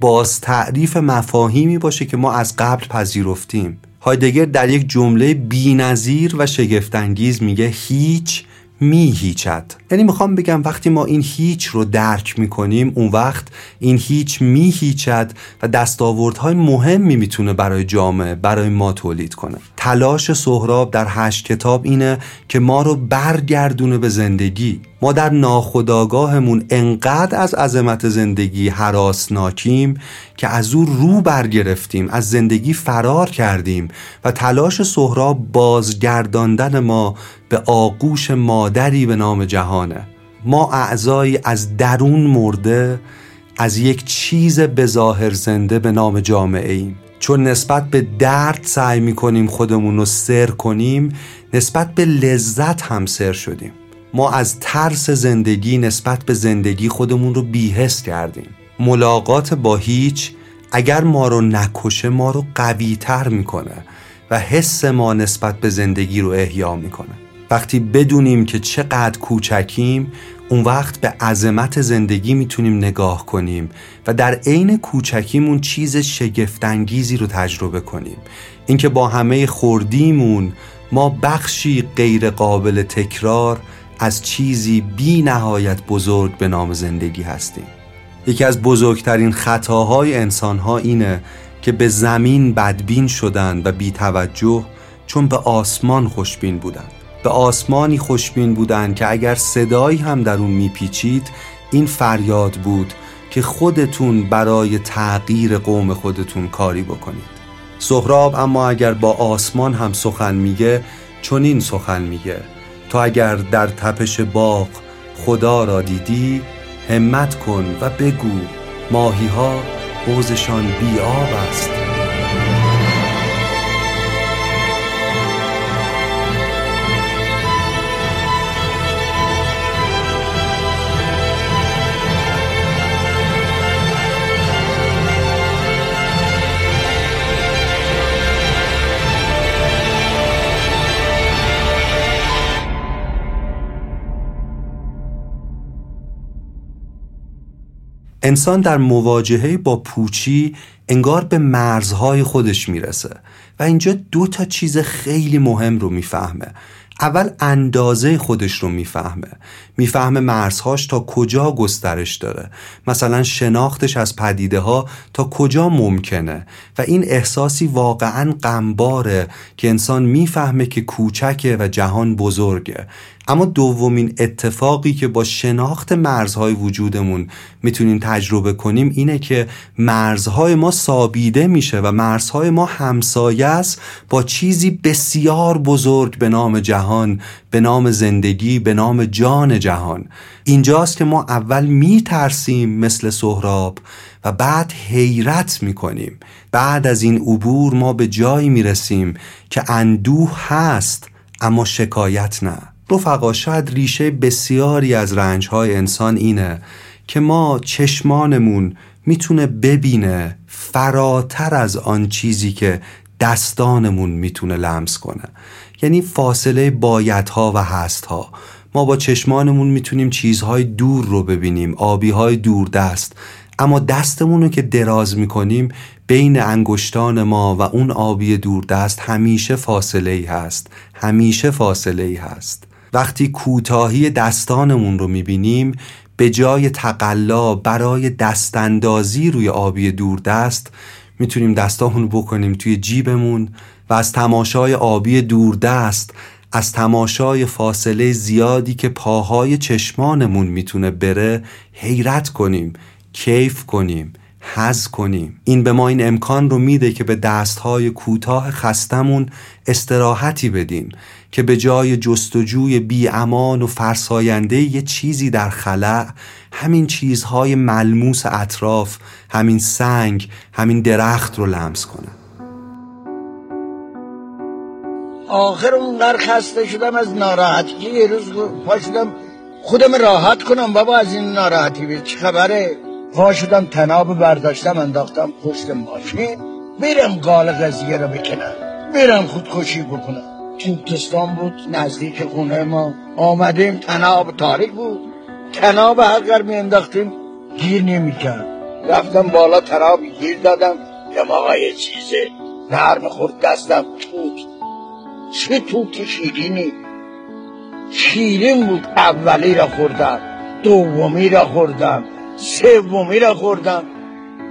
Speaker 2: باز تعریف مفاهیمی باشه که ما از قبل پذیرفتیم. هایدگر در یک جمله بینظیر و شگفتانگیز میگه هیچ هیچد یعنی می‌خوام بگم وقتی ما این هیچ رو درک می‌کنیم اون وقت این هیچ هیچد و دستاوردهای مهمی می‌تونه برای جامعه برای ما تولید کنه. تلاش سهراب در هشت کتاب اینه که ما رو برگردونه به زندگی. ما در ناخداگاهمون انقدر از عظمت زندگی حراسناکیم که از او رو برگرفتیم از زندگی فرار کردیم و تلاش سهراب بازگرداندن ما به آغوش مادری به نام جهانه. ما اعضایی از درون مرده از یک چیز بظاهر زنده به نام جامعه ایم چون نسبت به درد سعی می‌کنیم خودمون رو سر کنیم نسبت به لذت هم سر شدیم. ما از ترس زندگی نسبت به زندگی خودمون رو بیهست کردیم. ملاقات با هیچ اگر ما رو نکشه ما رو قوی تر می‌کنه و حس ما نسبت به زندگی رو احیا می‌کنه. وقتی بدونیم که چقدر کوچکیم اون وقت به عظمت زندگی می‌تونیم نگاه کنیم و در عین کوچکیمون چیز شگفتانگیزی رو تجربه کنیم. اینکه با همه خوردیمون ما بخشی غیر قابل تکرار از چیزی بی نهایت بزرگ به نام زندگی هستیم. یکی از بزرگترین خطاهای انسانها اینه که به زمین بدبین شدن و بی توجه چون به آسمان خوشبین بودن به آسمانی خوشبین بودن که اگر صدایی هم در اون میپیچید این فریاد بود که خودتون برای تغییر قوم خودتون کاری بکنید. سهراب اما اگر با آسمان هم سخن میگه چون این سخن میگه. تو اگر در تپش باغ خدا را دیدی همت کن و بگو ماهی ها حوزشان بیاب است. انسان در مواجهه با پوچی انگار به مرزهای خودش می‌رسه و اینجا دو تا چیز خیلی مهم رو می‌فهمه. اول اندازه خودش رو می‌فهمه. می‌فهمه مرزهاش تا کجا گسترش داره. مثلا شناختش از پدیده ها تا کجا ممکنه. و این احساسی واقعا غمباره که انسان می‌فهمه که کوچکه و جهان بزرگه. اما دومین اتفاقی که با شناخت مرزهای وجودمون می‌تونیم تجربه کنیم اینه که مرزهای ما سابیده میشه و مرزهای ما همسایه است با چیزی بسیار بزرگ به نام جهان به نام زندگی به نام جان جهان. اینجاست که ما اول میترسیم مثل سهراب و بعد حیرت می‌کنیم. بعد از این عبور ما به جایی می‌رسیم که اندوه هست اما شکایت نه. رفقا شاید ریشه بسیاری از رنجهای انسان اینه که ما چشمانمون می‌تونه ببینه فراتر از آن چیزی که دستانمون می‌تونه لمس کنه. یعنی فاصله بایدها و هستها. ما با چشمانمون می‌تونیم چیزهای دور رو ببینیم آبیهای دور دست اما دستمون رو که دراز می‌کنیم بین انگشتان ما و اون آبی دوردست همیشه فاصله ای هست. همیشه فاصله ای هست. وقتی کوتاهی دستانمون رو می‌بینیم به جای تقلا برای دستاندازی روی آبی دوردست می‌تونیم دستامون بکنیم توی جیبمون و از تماشای آبی دوردست از تماشای فاصله زیادی که پاهای چشمانمون می‌تونه بره حیرت کنیم کیف کنیم حز کنیم. این به ما این امکان رو میده که به دستهای کوتاه خستمون استراحتی بدیم که به جای جستجوی بی امان و فرساینده یه چیزی در خلع همین چیزهای ملموس اطراف همین سنگ همین درخت رو لمس کنه
Speaker 4: آخر اونقدر خسته شدم از ناراحتی یه روز پا شدم خودم راحت کنم بابا از این ناراحتی. به چه خبره؟ پا شدم تناب برداشتم انداختم پشت ماشین. میرم قال قضیه رو بکنم. میرم خودکشی بکنم. توتستان بود نزدیک خونه ما آمدیم. تناب تاریک بود. تناب هر می انداختیم گیر نمی‌کرد. رفتم بالا تناب گیر دادم. یه آقا یه چیزه نرم خورد دستم. توت. چه توت شیرینی؟ شیرین بود. اولی را خوردم دومی را خوردم سومی را خوردم.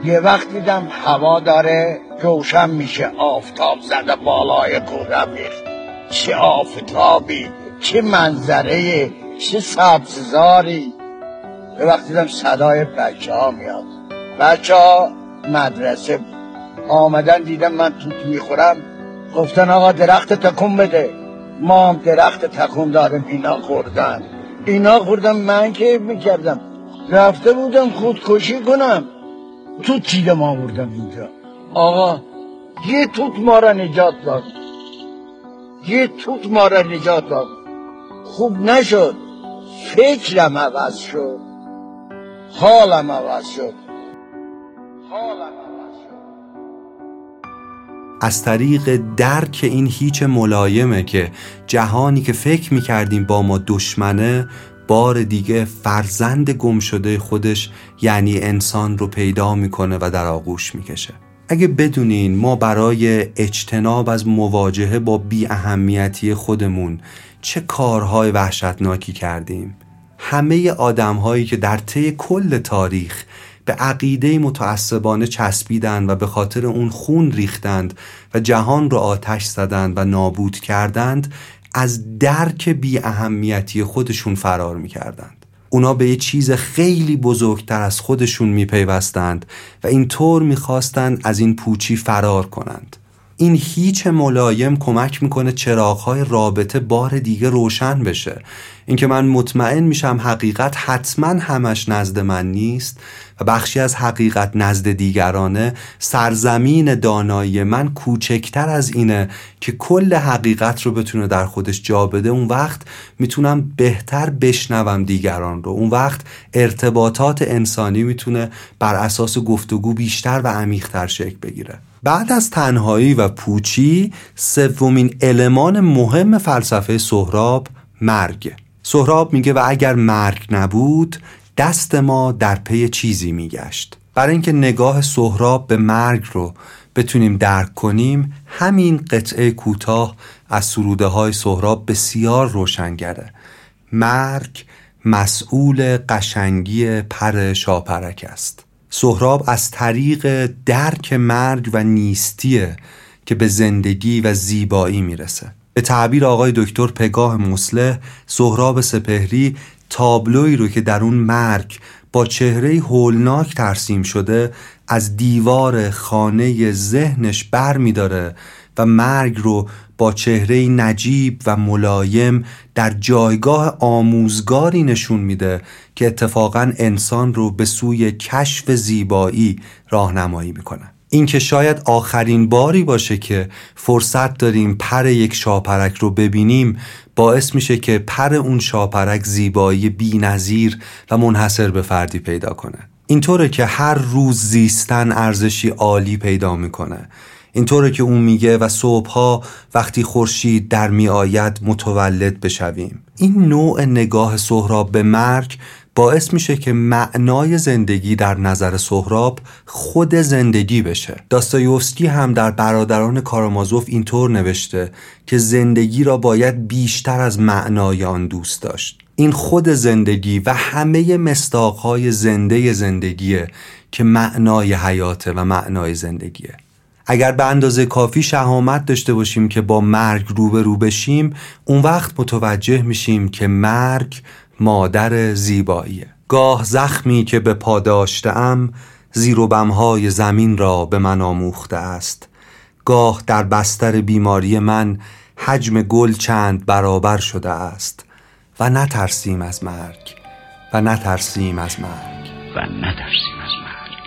Speaker 4: یه وقت دیدم هوا داره روشن میشه. آفتاب زده بالای کوره میخت چه آفتابی چه منظره چه سبززاری. به وقت دیدم صدای بچه ها میاد. بچه ها مدرسه آمدن دیدم من توت می‌خورم. گفتن آقا درخت تکون بده. ما هم درخت تکون داریم اینا خوردن. اینا خوردم من که می‌کردم. رفته بودم خودکشی کنم. تو تیر ما بردم اینجا؟ آقا یه توت ما را نجات داد. یه توت ما را نجات داد. خوب نشد. فکرم عوض شد. حالم عوض شد. حالم
Speaker 2: از طریق درک این هیچ ملایمه که جهانی که فکر می‌کردیم با ما دشمنه بار دیگه فرزند گم شده خودش یعنی انسان رو پیدا می‌کنه و در آغوش می‌کشه. اگه بدونین ما برای اجتناب از مواجهه با بی اهمیتی خودمون چه کارهای وحشتناکی کردیم. همه آدم هایی که در طی کل تاریخ به عقیده متعصبانه چسبیدند و به خاطر اون خون ریختند و جهان رو آتش زدند و نابود کردند از درک بی اهمیتی خودشون فرار می‌کردند. اونا به یه چیز خیلی بزرگتر از خودشون میپیوستند و اینطور می‌خواستند از این پوچی فرار کنند. این هیچ ملایم کمک می‌کنه چراغهای رابطه بار دیگه روشن بشه. اینکه من مطمئن میشم حقیقت حتما همش نزد من نیست بخشی از حقیقت نزد دیگرانه سرزمین دانایی من کوچکتر از اینه که کل حقیقت رو بتونه در خودش جا بده. اون وقت می‌تونم بهتر بشنوم دیگران رو. اون وقت ارتباطات انسانی می‌تونه بر اساس گفتگو بیشتر و عمیقتر شکل بگیره. بعد از تنهایی و پوچی سومین المان مهم فلسفه سهراب مرگ. سهراب میگه و اگر مرگ نبود دست ما در پی چیزی میگشت. برای اینکه نگاه سهراب به مرگ رو بتونیم درک کنیم همین قطعه کوتاه از سروده های سهراب بسیار روشنگره مرگ مسئول قشنگی پر شاپرک است. سهراب از طریق درک مرگ و نیستیه که به زندگی و زیبایی می‌رسه. به تعبیر آقای دکتر پگاه مسلح سهراب سپهری تابلوی رو که در اون مرگ با چهره هولناک ترسیم شده از دیوار خانه ذهنش بر می داره و مرگ رو با چهره نجیب و ملایم در جایگاه آموزگاری نشون میده که اتفاقا انسان رو به سوی کشف زیبایی راهنمایی می‌کنه. اینکه شاید آخرین باری باشه که فرصت داریم پر یک شاپرک رو ببینیم باعث میشه که پر اون شاپرک زیبایی بینظیر و منحصر به فردی پیدا کنه. اینطوره که هر روز زیستن ارزشی عالی پیدا می‌کنه. اینطوره که اون میگه و صبحها وقتی خورشید در میآید متولد بشویم. این نوع نگاه سهراب به مرگ باعث میشه که معنای زندگی در نظر سهراب خود زندگی بشه. داستایوفسکی هم در برادران کارامازوف اینطور نوشته که زندگی را باید بیشتر از معنای آن دوست داشت. این خود زندگی و همه مستاقهای زنده زندگیه که معنای حیاته و معنای زندگیه. اگر به اندازه کافی شهامت داشته باشیم که با مرگ روبرو بشیم اون وقت متوجه میشیم که مرگ مادر زیباییه گاه زخمی که به پا داشتم زیر و بمهای زمین را به من آموخته است. گاه در بستر بیماری من حجم گل چند برابر شده است. و نترسیم از مرگ و نترسیم از مرگ.
Speaker 1: و نترسیم از مرگ.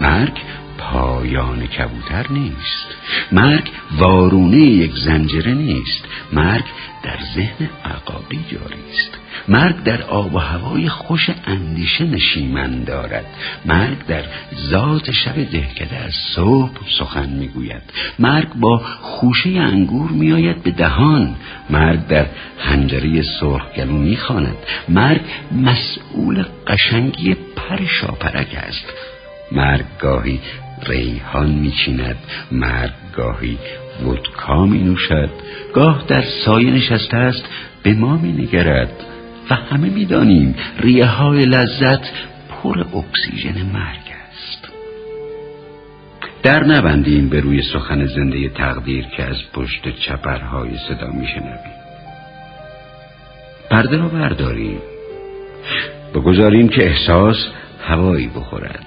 Speaker 1: مرگ پایان کبوتر نیست. مرگ وارونه یک زنجره نیست. مرگ در ذهن عقابی جاری است. مرگ در آب و هوای خوش اندیشه نشیمن دارد. مرگ در ذات شب دهکده از صبح سخن می‌گوید. مرگ با خوشه انگور میآید به دهان. مرگ در حنجره سرخگلو می‌خواند. مرگ مسئول قشنگی پر شاپرک است. مرگ گاهی ریحان میچیند. مرگ گاهی ودکا می نوشد گاه در سایه نشسته است به ما می نگرد و همه می دانیم ریه های لذت پر اکسیژن مرگ است. در نبندیم به روی سخن زنده تقدیر که از پشت چپرهای صدا می شنویم پرده را برداریم. بگذاریم که احساس هوایی بخورد.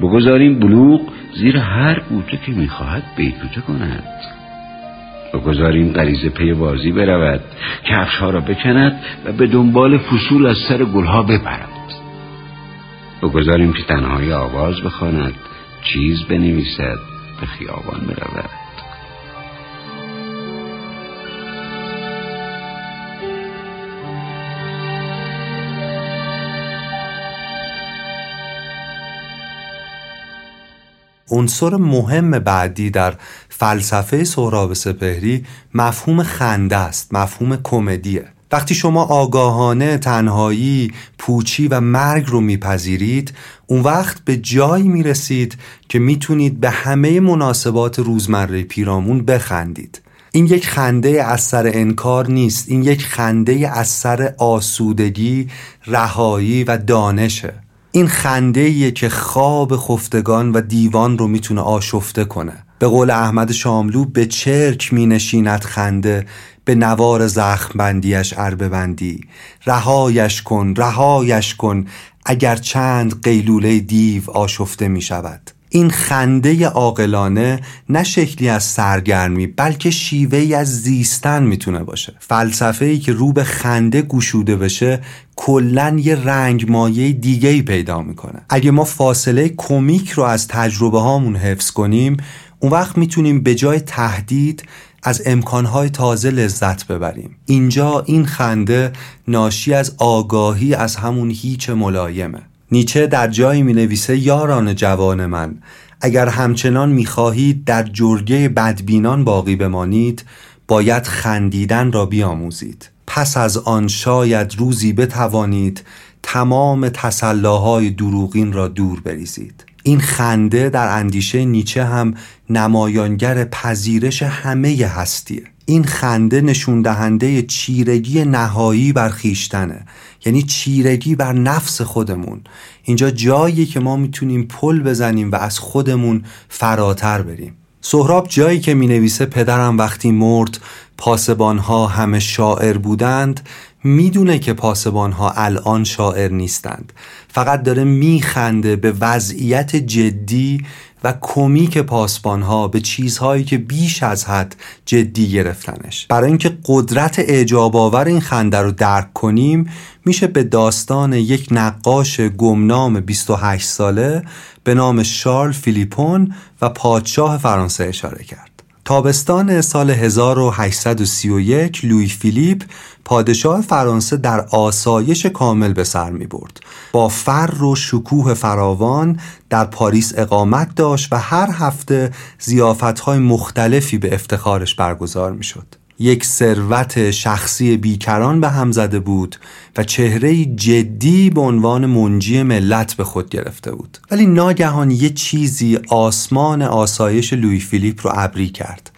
Speaker 1: بگذاریم بلوغ زیر هر بوته که می‌خواهد بیتوته کند. بگذاریم غریزه پی بازی برود. کفشها را بکند و به دنبال فصول از سر گلها بپرد. بگذاریم که تنهایی آواز بخواند چیز بنویسد به خیابان برود.
Speaker 2: عنصر مهم بعدی در فلسفه سهراب سپهری مفهوم خنده است مفهوم کمدیه. وقتی شما آگاهانه تنهایی پوچی و مرگ رو میپذیرید اون وقت به جایی می‌رسید که می‌تونید به همه مناسبات روزمره پیرامون بخندید. این یک خنده از سر انکار نیست این یک خنده از سر آسودگی رهایی و دانشه. این خنده که خواب خفتگان و دیوان رو می‌تونه آشفته کنه. به قول احمد شاملو به چرک می نشیند خنده به نوار زخم بندیش عربه بندی. رهایش کن رهایش کن اگر چند قیلوله دیو آشفته می شود این خنده عاقلانه نه شکلی از سرگرمی بلکه شیوهی از زیستن می‌تونه باشه. فلسفه ای که رو به خنده گشوده بشه کلا یه رنگ مایه دیگه ای پیدا می‌کنه. اگه ما فاصله کمیک رو از تجربه هامون حفظ کنیم اون وقت می‌تونیم به جای تهدید از امکانهای تازه لذت ببریم. اینجا این خنده ناشی از آگاهی از همون هیچ ملایمه. نیچه در جایی می نویسه یاران جوان من اگر همچنان می خواهید در جرگه بدبینان باقی بمانید باید خندیدن را بیاموزید. پس از آن شاید روزی بتوانید تمام تسلاهای دروغین را دور بریزید. این خنده در اندیشه نیچه هم نمایانگر پذیرش همه هستیه. این خنده نشون دهنده چیرگی نهایی بر خیشتنه. یعنی چیرگی بر نفس خودمون. اینجا جایی که ما می‌تونیم پل بزنیم و از خودمون فراتر بریم. سهراب جایی که می نویسه پدرم وقتی مرد پاسبان ها همه شاعر بودند می‌دونه که پاسبان ها الان شاعر نیستند. فقط داره میخنده به وضعیت جدی و کمیک پاسبان ها به چیزهایی که بیش از حد جدی گرفتنش. برای اینکه قدرت اعجاب آور این خنده رو درک کنیم میشه به داستان یک نقاش گمنام 28 ساله به نام شارل فیلیپون و پادشاه فرانسه اشاره کرد. تابستان سال 1831 لوی فیلیپ پادشاه فرانسه در آسایش کامل به سر می برد. با فر و شکوه فراوان در پاریس اقامت داشت و هر هفته ضیافتهای مختلفی به افتخارش برگزار می شد. یک ثروت شخصی بیکران به هم زده بود و چهره جدی به عنوان منجی ملت به خود گرفته بود ولی ناگهان یه چیزی آسمان آسایش لوی فیلیپ رو ابری کرد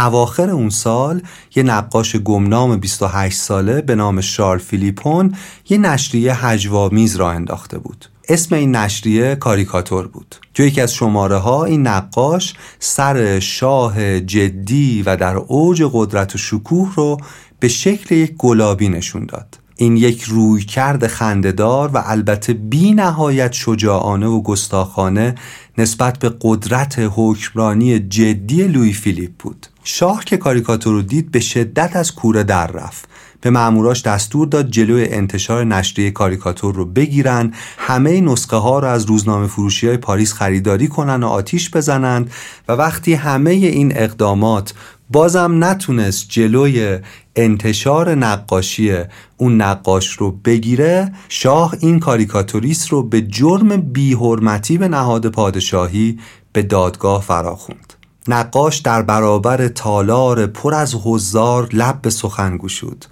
Speaker 2: اواخر اون سال یه نقاش گمنام 28 ساله به نام شارل فیلیپون یه نشریه هجوامیز را انداخته بود. اسم این نشریه کاریکاتور بود. تو یکی از شماره ها این نقاش سر شاه جدی و در اوج قدرت و شکوه رو به شکل یک گلابی نشون داد. این یک رویکرد خندهدار و البته بی نهایت شجاعانه و گستاخانه نسبت به قدرت حکمرانی جدی لوی فیلیپ بود. شاه که کاریکاتور رو دید به شدت از کوره در رفت. به ماموراش دستور داد جلوی انتشار نشریه کاریکاتور رو بگیرن همه نسخه ها رو از روزنامه فروشی های پاریس خریداری کنن و آتیش بزنند و وقتی همه این اقدامات بازم نتونست جلوی انتشار نقاشی اون نقاش رو بگیره شاه این کاریکاتوریست رو به جرم بیحرمتی به نهاد پادشاهی به دادگاه فراخوند. نقاش در برابر تالار پر از حضار لب به سخن گشود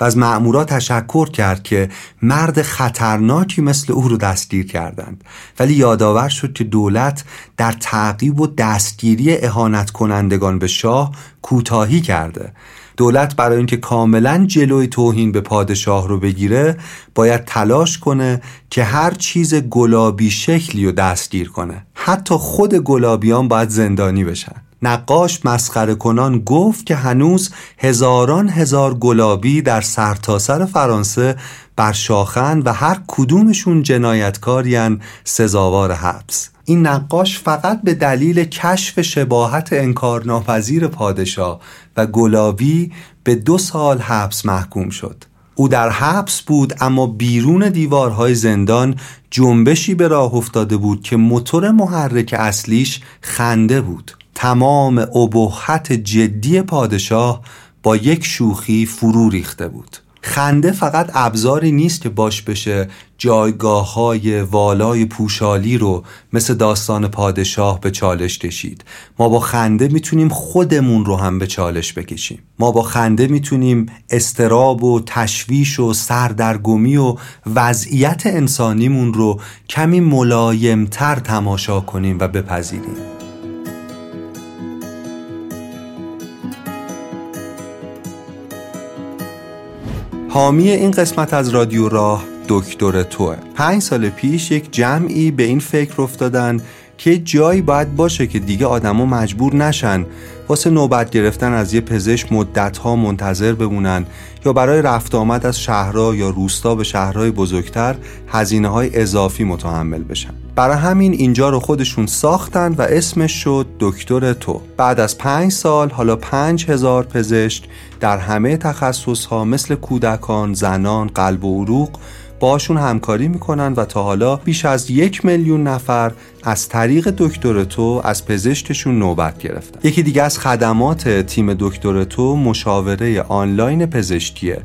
Speaker 2: و از مأمورا تشکر کرد که مرد خطرناکی مثل او رو دستگیر کردند. ولی یادآور شد که دولت در تعقیب و دستگیری اهانت کنندگان به شاه کوتاهی کرده. دولت برای اینکه کاملا جلوی توهین به پادشاه رو بگیره باید تلاش کنه که هر چیز گلابی شکلی رو دستگیر کنه. حتی خود گلابیان باید زندانی بشن. نقاش مسخره کنان گفت که هنوز هزاران هزار گلابی در سرتاسر سر فرانسه بر شاخن و هر کدومشون جنایتکارین سزاوار حبس. این نقاش فقط به دلیل کشف شباهت انکارناپذیر پادشاه و گلابی به دو سال حبس محکوم شد. او در حبس بود اما بیرون دیوارهای زندان جنبشی به راه افتاده بود که موتور محرک اصلیش خنده بود. تمام ابهت جدی پادشاه با یک شوخی فرو ریخته بود. خنده فقط ابزاری نیست که باش بشه جایگاه های والای پوشالی رو مثل داستان پادشاه به چالش کشید. ما با خنده می‌تونیم خودمون رو هم به چالش بکشیم. ما با خنده می‌تونیم استراب و تشویش و سردرگمی و وضعیت انسانیمون رو کمی ملایمتر تماشا کنیم و بپذیریم. حامی این قسمت از رادیو راه دکتر توه. پنج سال پیش یک جمعی به این فکر افتادن که جایی باید باشه که دیگه آدما مجبور نشن. واسه نوبت گرفتن از یه پزشک مدتها منتظر بمونن یا برای رفت آمد از شهرها یا روستا به شهرهای بزرگتر هزینه های اضافی متحمل بشن. برای همین اینجا رو خودشون ساختن و اسمش شد دکتر تو. بعد از پنج سال حالا پنج هزار پزشک در همه تخصص ها مثل کودکان، زنان، قلب و عروق باشون همکاری می‌کنن و تا حالا بیش از یک میلیون نفر از طریق دکتر تو از پزشکشون نوبت گرفتن. یکی دیگه از خدمات تیم دکتر تو مشاوره آنلاین پزشکیه.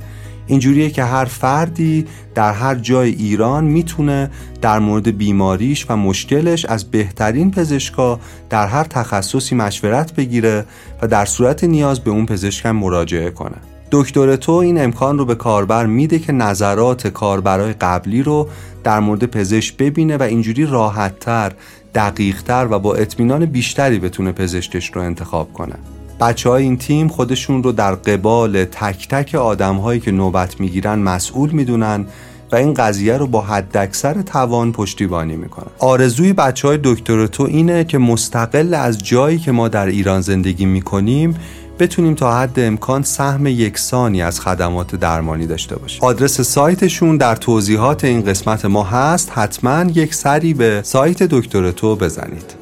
Speaker 2: اینجوریه که هر فردی در هر جای ایران می‌تونه در مورد بیماریش و مشکلش از بهترین پزشکا در هر تخصصی مشورت بگیره و در صورت نیاز به اون پزشکم مراجعه کنه. دکتر تو این امکان رو به کاربر میده که نظرات کاربرای قبلی رو در مورد پزشک ببینه و اینجوری راحتتر دقیقتر و با اطمینان بیشتری بتونه پزشکش رو انتخاب کنه. بچه های این تیم خودشون رو در قبال تک تک آدم هایی که نوبت می‌گیرن مسئول می‌دونن و این قضیه رو با حداکثر توان پشتیبانی می‌کنن. آرزوی بچه های تو اینه که مستقل از جایی که ما در ایران زندگی می‌کنیم بتونیم تا حد امکان سهم یکسانی از خدمات درمانی داشته باشیم. آدرس سایتشون در توضیحات این قسمت ما هست. حتما یک سری به سایت دکتر تو بزنید.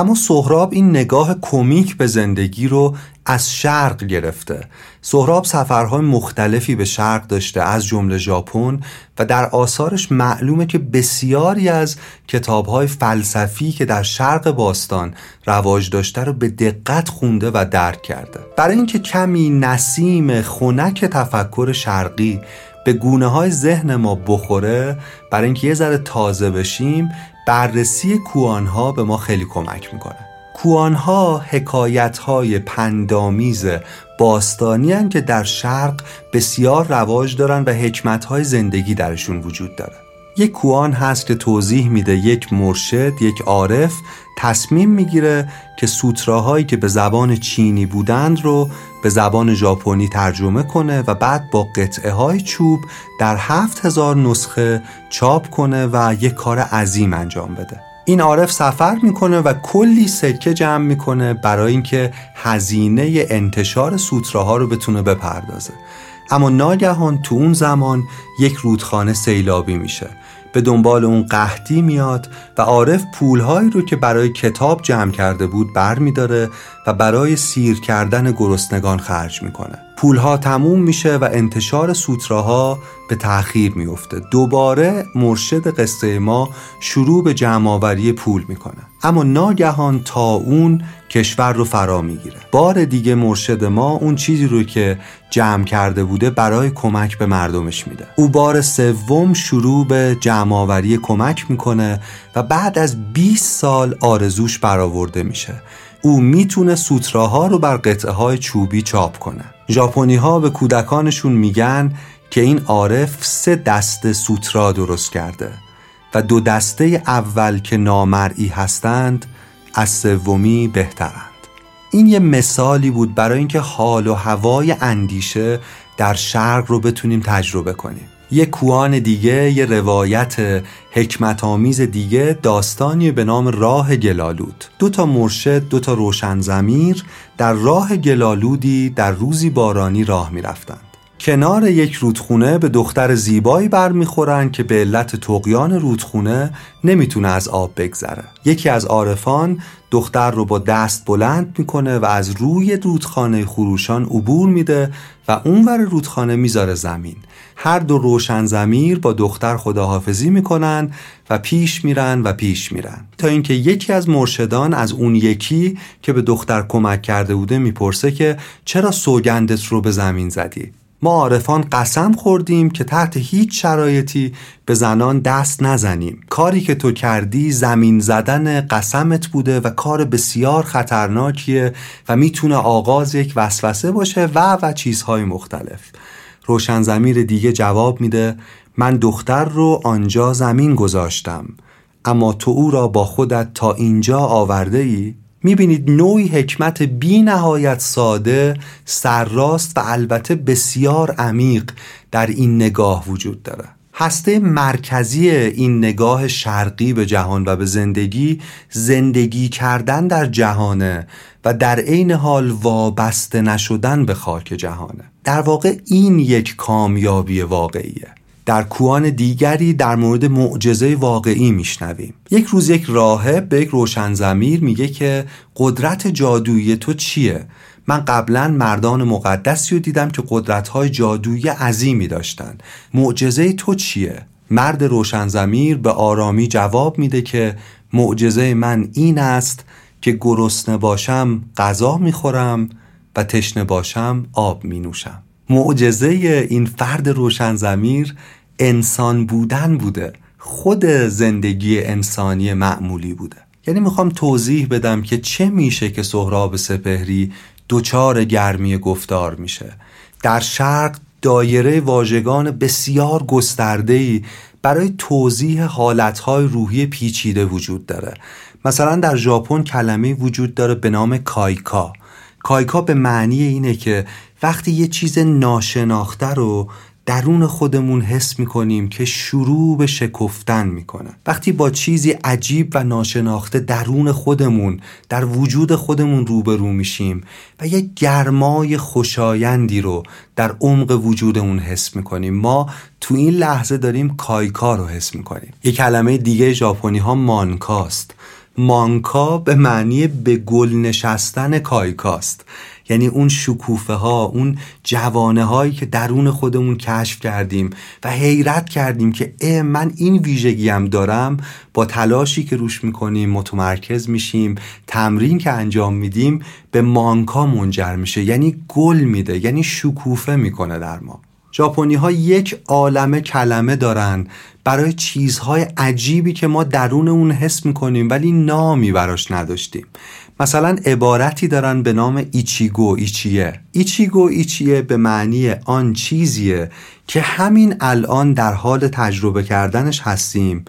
Speaker 2: اما سهراب این نگاه کمیک به زندگی رو از شرق گرفته. سهراب سفرهای مختلفی به شرق داشته از جمله ژاپن و در آثارش معلومه که بسیاری از کتابهای فلسفی که در شرق باستان رواج داشته رو به دقت خونده و درک کرده. برای اینکه کمی نسیم خنک تفکر شرقی به گونه های ذهن ما بخوره برای اینکه یه ذره تازه بشیم بررسی کوانها به ما خیلی کمک می‌کنه. کوانها حکایت های پندامیز باستانی که در شرق بسیار رواج دارن و حکمت های زندگی درشون وجود داره. یک کوان هست که توضیح میده یک مرشد یک عارف تصمیم می‌گیره که سوتراهایی که به زبان چینی بودند رو به زبان ژاپنی ترجمه کنه و بعد با قطعه های چوب در هفت هزار نسخه چاپ کنه و یک کار عظیم انجام بده. این عارف سفر می‌کنه و کلی سکه جمع می‌کنه برای اینکه هزینه انتشار سوتراها رو بتونه بپردازه. اما ناگهان تو اون زمان یک رودخانه سیلابی میشه. به دنبال اون قحطی میاد و عارف پولهایی رو که برای کتاب جمع کرده بود بر میداره و برای سیر کردن گرسنگان خرج می‌کنه. پولها تموم میشه و انتشار سوتراها به تأخیر میفته دوباره مرشد قصه ما شروع به جمعآوری پول می‌کنه. اما ناگهان تا اون کشور رو فرا می‌گیره. بار دیگه مرشد ما اون چیزی رو که جمع کرده بوده برای کمک به مردمش میده. او بار سوم شروع به جمعآوری کمک می‌کنه و بعد از 20 سال آرزوش برآورده میشه. او می‌تونه سوتراها رو بر قطعه های چوبی چاپ کنه. ژاپنی ها به کودکانشون میگن که این عارف سه دسته سوترا درست کرده و دو دسته اول که نامرئی هستند از سومی بهترند. این یه مثالی بود برای اینکه حال و هوای اندیشه در شرق رو بتونیم تجربه کنیم. یه کوان دیگه یه روایت حکمت آمیز دیگه داستانی به نام راه گلالود. دو تا مرشد دو تا روشن زمیر در راه گلالودی در روزی بارانی راه می‌رفتند. کنار یک رودخونه به دختر زیبایی برمیخورن که به علت تقیان رودخونه نمی‌تونه از آب بگذره. یکی از عارفان دختر رو با دست بلند می‌کنه و از روی رودخانه خروشان عبور میده و اونور رودخانه می‌ذاره زمین. هر دو روشن زمیر با دختر خداحافظی می‌کنن و پیش میرن و پیش میرن. تا اینکه یکی از مرشدان از اون یکی که به دختر کمک کرده بوده می‌پرسه که چرا سوگندت رو به زمین زدی؟ ما عارفان قسم خوردیم که تحت هیچ شرایطی به زنان دست نزنیم. کاری که تو کردی زمین زدن قسمت بوده و کار بسیار خطرناکیه و می‌تونه آغاز یک وسوسه باشه و و چیزهای مختلف. روشن زمیر دیگه جواب میده من دختر رو آنجا زمین گذاشتم اما تو او را با خودت تا اینجا آورده ای؟ می‌بینید نوعی حکمت بی نهایت ساده سرراست و البته بسیار عمیق در این نگاه وجود داره هسته مرکزی این نگاه شرقی به جهان و به زندگی زندگی کردن در جهانه و در عین حال وابسته نشدن به خاک جهانه در واقع این یک کامیابی واقعیه. در کوان دیگری در مورد معجزه واقعی میشنویم. یک روز یک راهب به یک روشن زمیر میگه که قدرت جادویی تو چیه؟ من قبلا مردان مقدسی رو دیدم که قدرت‌های جادویی عظیمی داشتند معجزه تو چیه؟ مرد روشن زمیر به آرامی جواب میده که معجزه من این است که گرسنه باشم غذا می‌خورم و تشنه باشم آب می نوشم معجزه این فرد روشن زمیر انسان بودن بوده. خود زندگی انسانی معمولی بوده. یعنی می‌خوام توضیح بدم که چه میشه که سهراب سپهری دچار گرمی گفتار میشه. در شرق دایره واژگان بسیار گسترده‌ای برای توضیح حالتهای روحی پیچیده وجود داره. مثلا در ژاپن کلمه وجود داره به نام کایکا. کایکا به معنی اینه که وقتی یه چیز ناشناخته رو درون خودمون حس می‌کنیم که شروع به شکفتن می‌کنه. وقتی با چیزی عجیب و ناشناخته درون خودمون در وجود خودمون روبرو میشیم و یه گرمای خوشایندی رو در عمق وجودمون حس می‌کنیم ما تو این لحظه داریم کایکا رو حس می‌کنیم. یه کلمه دیگه ژاپنی ها مانکاست. مانکا به معنی به گل نشستن کایکاست یعنی اون شکوفه ها اون جوانه هایی که درون خودمون کشف کردیم و حیرت کردیم که اه من این ویژگی هم دارم با تلاشی که روش می‌کنیم متمرکز میشیم تمرین که انجام میدیم به مانکا منجر میشه. یعنی گل میده یعنی شکوفه می‌کنه در ما. ژاپنی ها یک عالمه کلمه دارن برای چیزهای عجیبی که ما درون اون حس می‌کنیم ولی نامی براش نداشتیم. مثلا عبارتی دارن به نام ایچیگو ایچیه. ایچیگو ایچیه به معنی آن چیزیه که همین الان در حال تجربه کردنش هستیم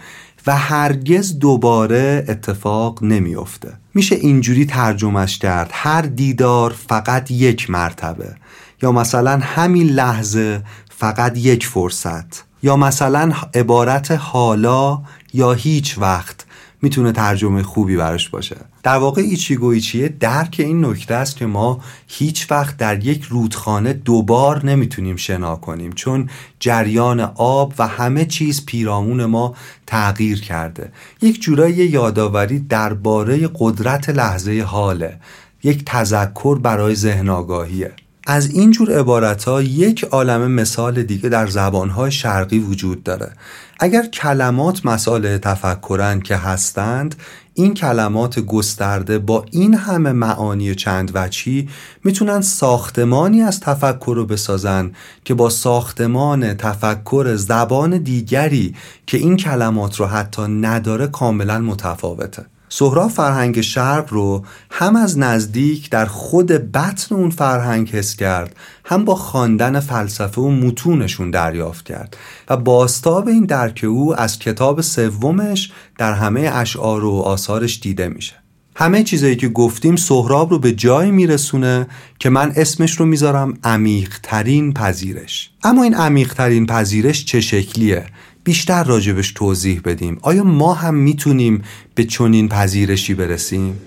Speaker 2: و هرگز دوباره اتفاق نمیافته. میشه اینجوری ترجمهش کرد. هر دیدار فقط یک مرتبه. یا مثلا همین لحظه فقط یک فرصت. یا مثلا عبارت حالا یا هیچ وقت می‌تونه ترجمه خوبی براش باشه. در واقع ایچیگو ایچیه درک این نکته است که ما هیچ وقت در یک رودخانه دوبار نمی‌تونیم شنا کنیم چون جریان آب و همه چیز پیرامون ما تغییر کرده. یک جورایی یادآوری درباره قدرت لحظه حاله یک تذکر برای ذهن آگاهیه. از این جور عبارت ها یک عالم مثال دیگه در زبانهای شرقی وجود داره. اگر کلمات مسائل تفکرن که هستند این کلمات گسترده با این همه معانی چند وچی می‌تونن ساختمانی از تفکر رو بسازن که با ساختمان تفکر زبان دیگری که این کلمات رو حتی نداره کاملا متفاوته. سهراب فرهنگ شرق رو هم از نزدیک در خود بطن اون فرهنگ حس کرد هم با خواندن فلسفه و متونشون دریافت کرد و باستاب این درک او از کتاب سومش در همه اشعار و آثارش دیده میشه. همه چیزایی که گفتیم سهراب رو به جایی میرسونه که من اسمش رو می‌ذارم عمیقترین پذیرش. اما این عمیقترین پذیرش چه شکلیه؟ بیشتر راجبش توضیح بدیم. آیا ما هم می‌تونیم به چنین پذیرشی برسیم؟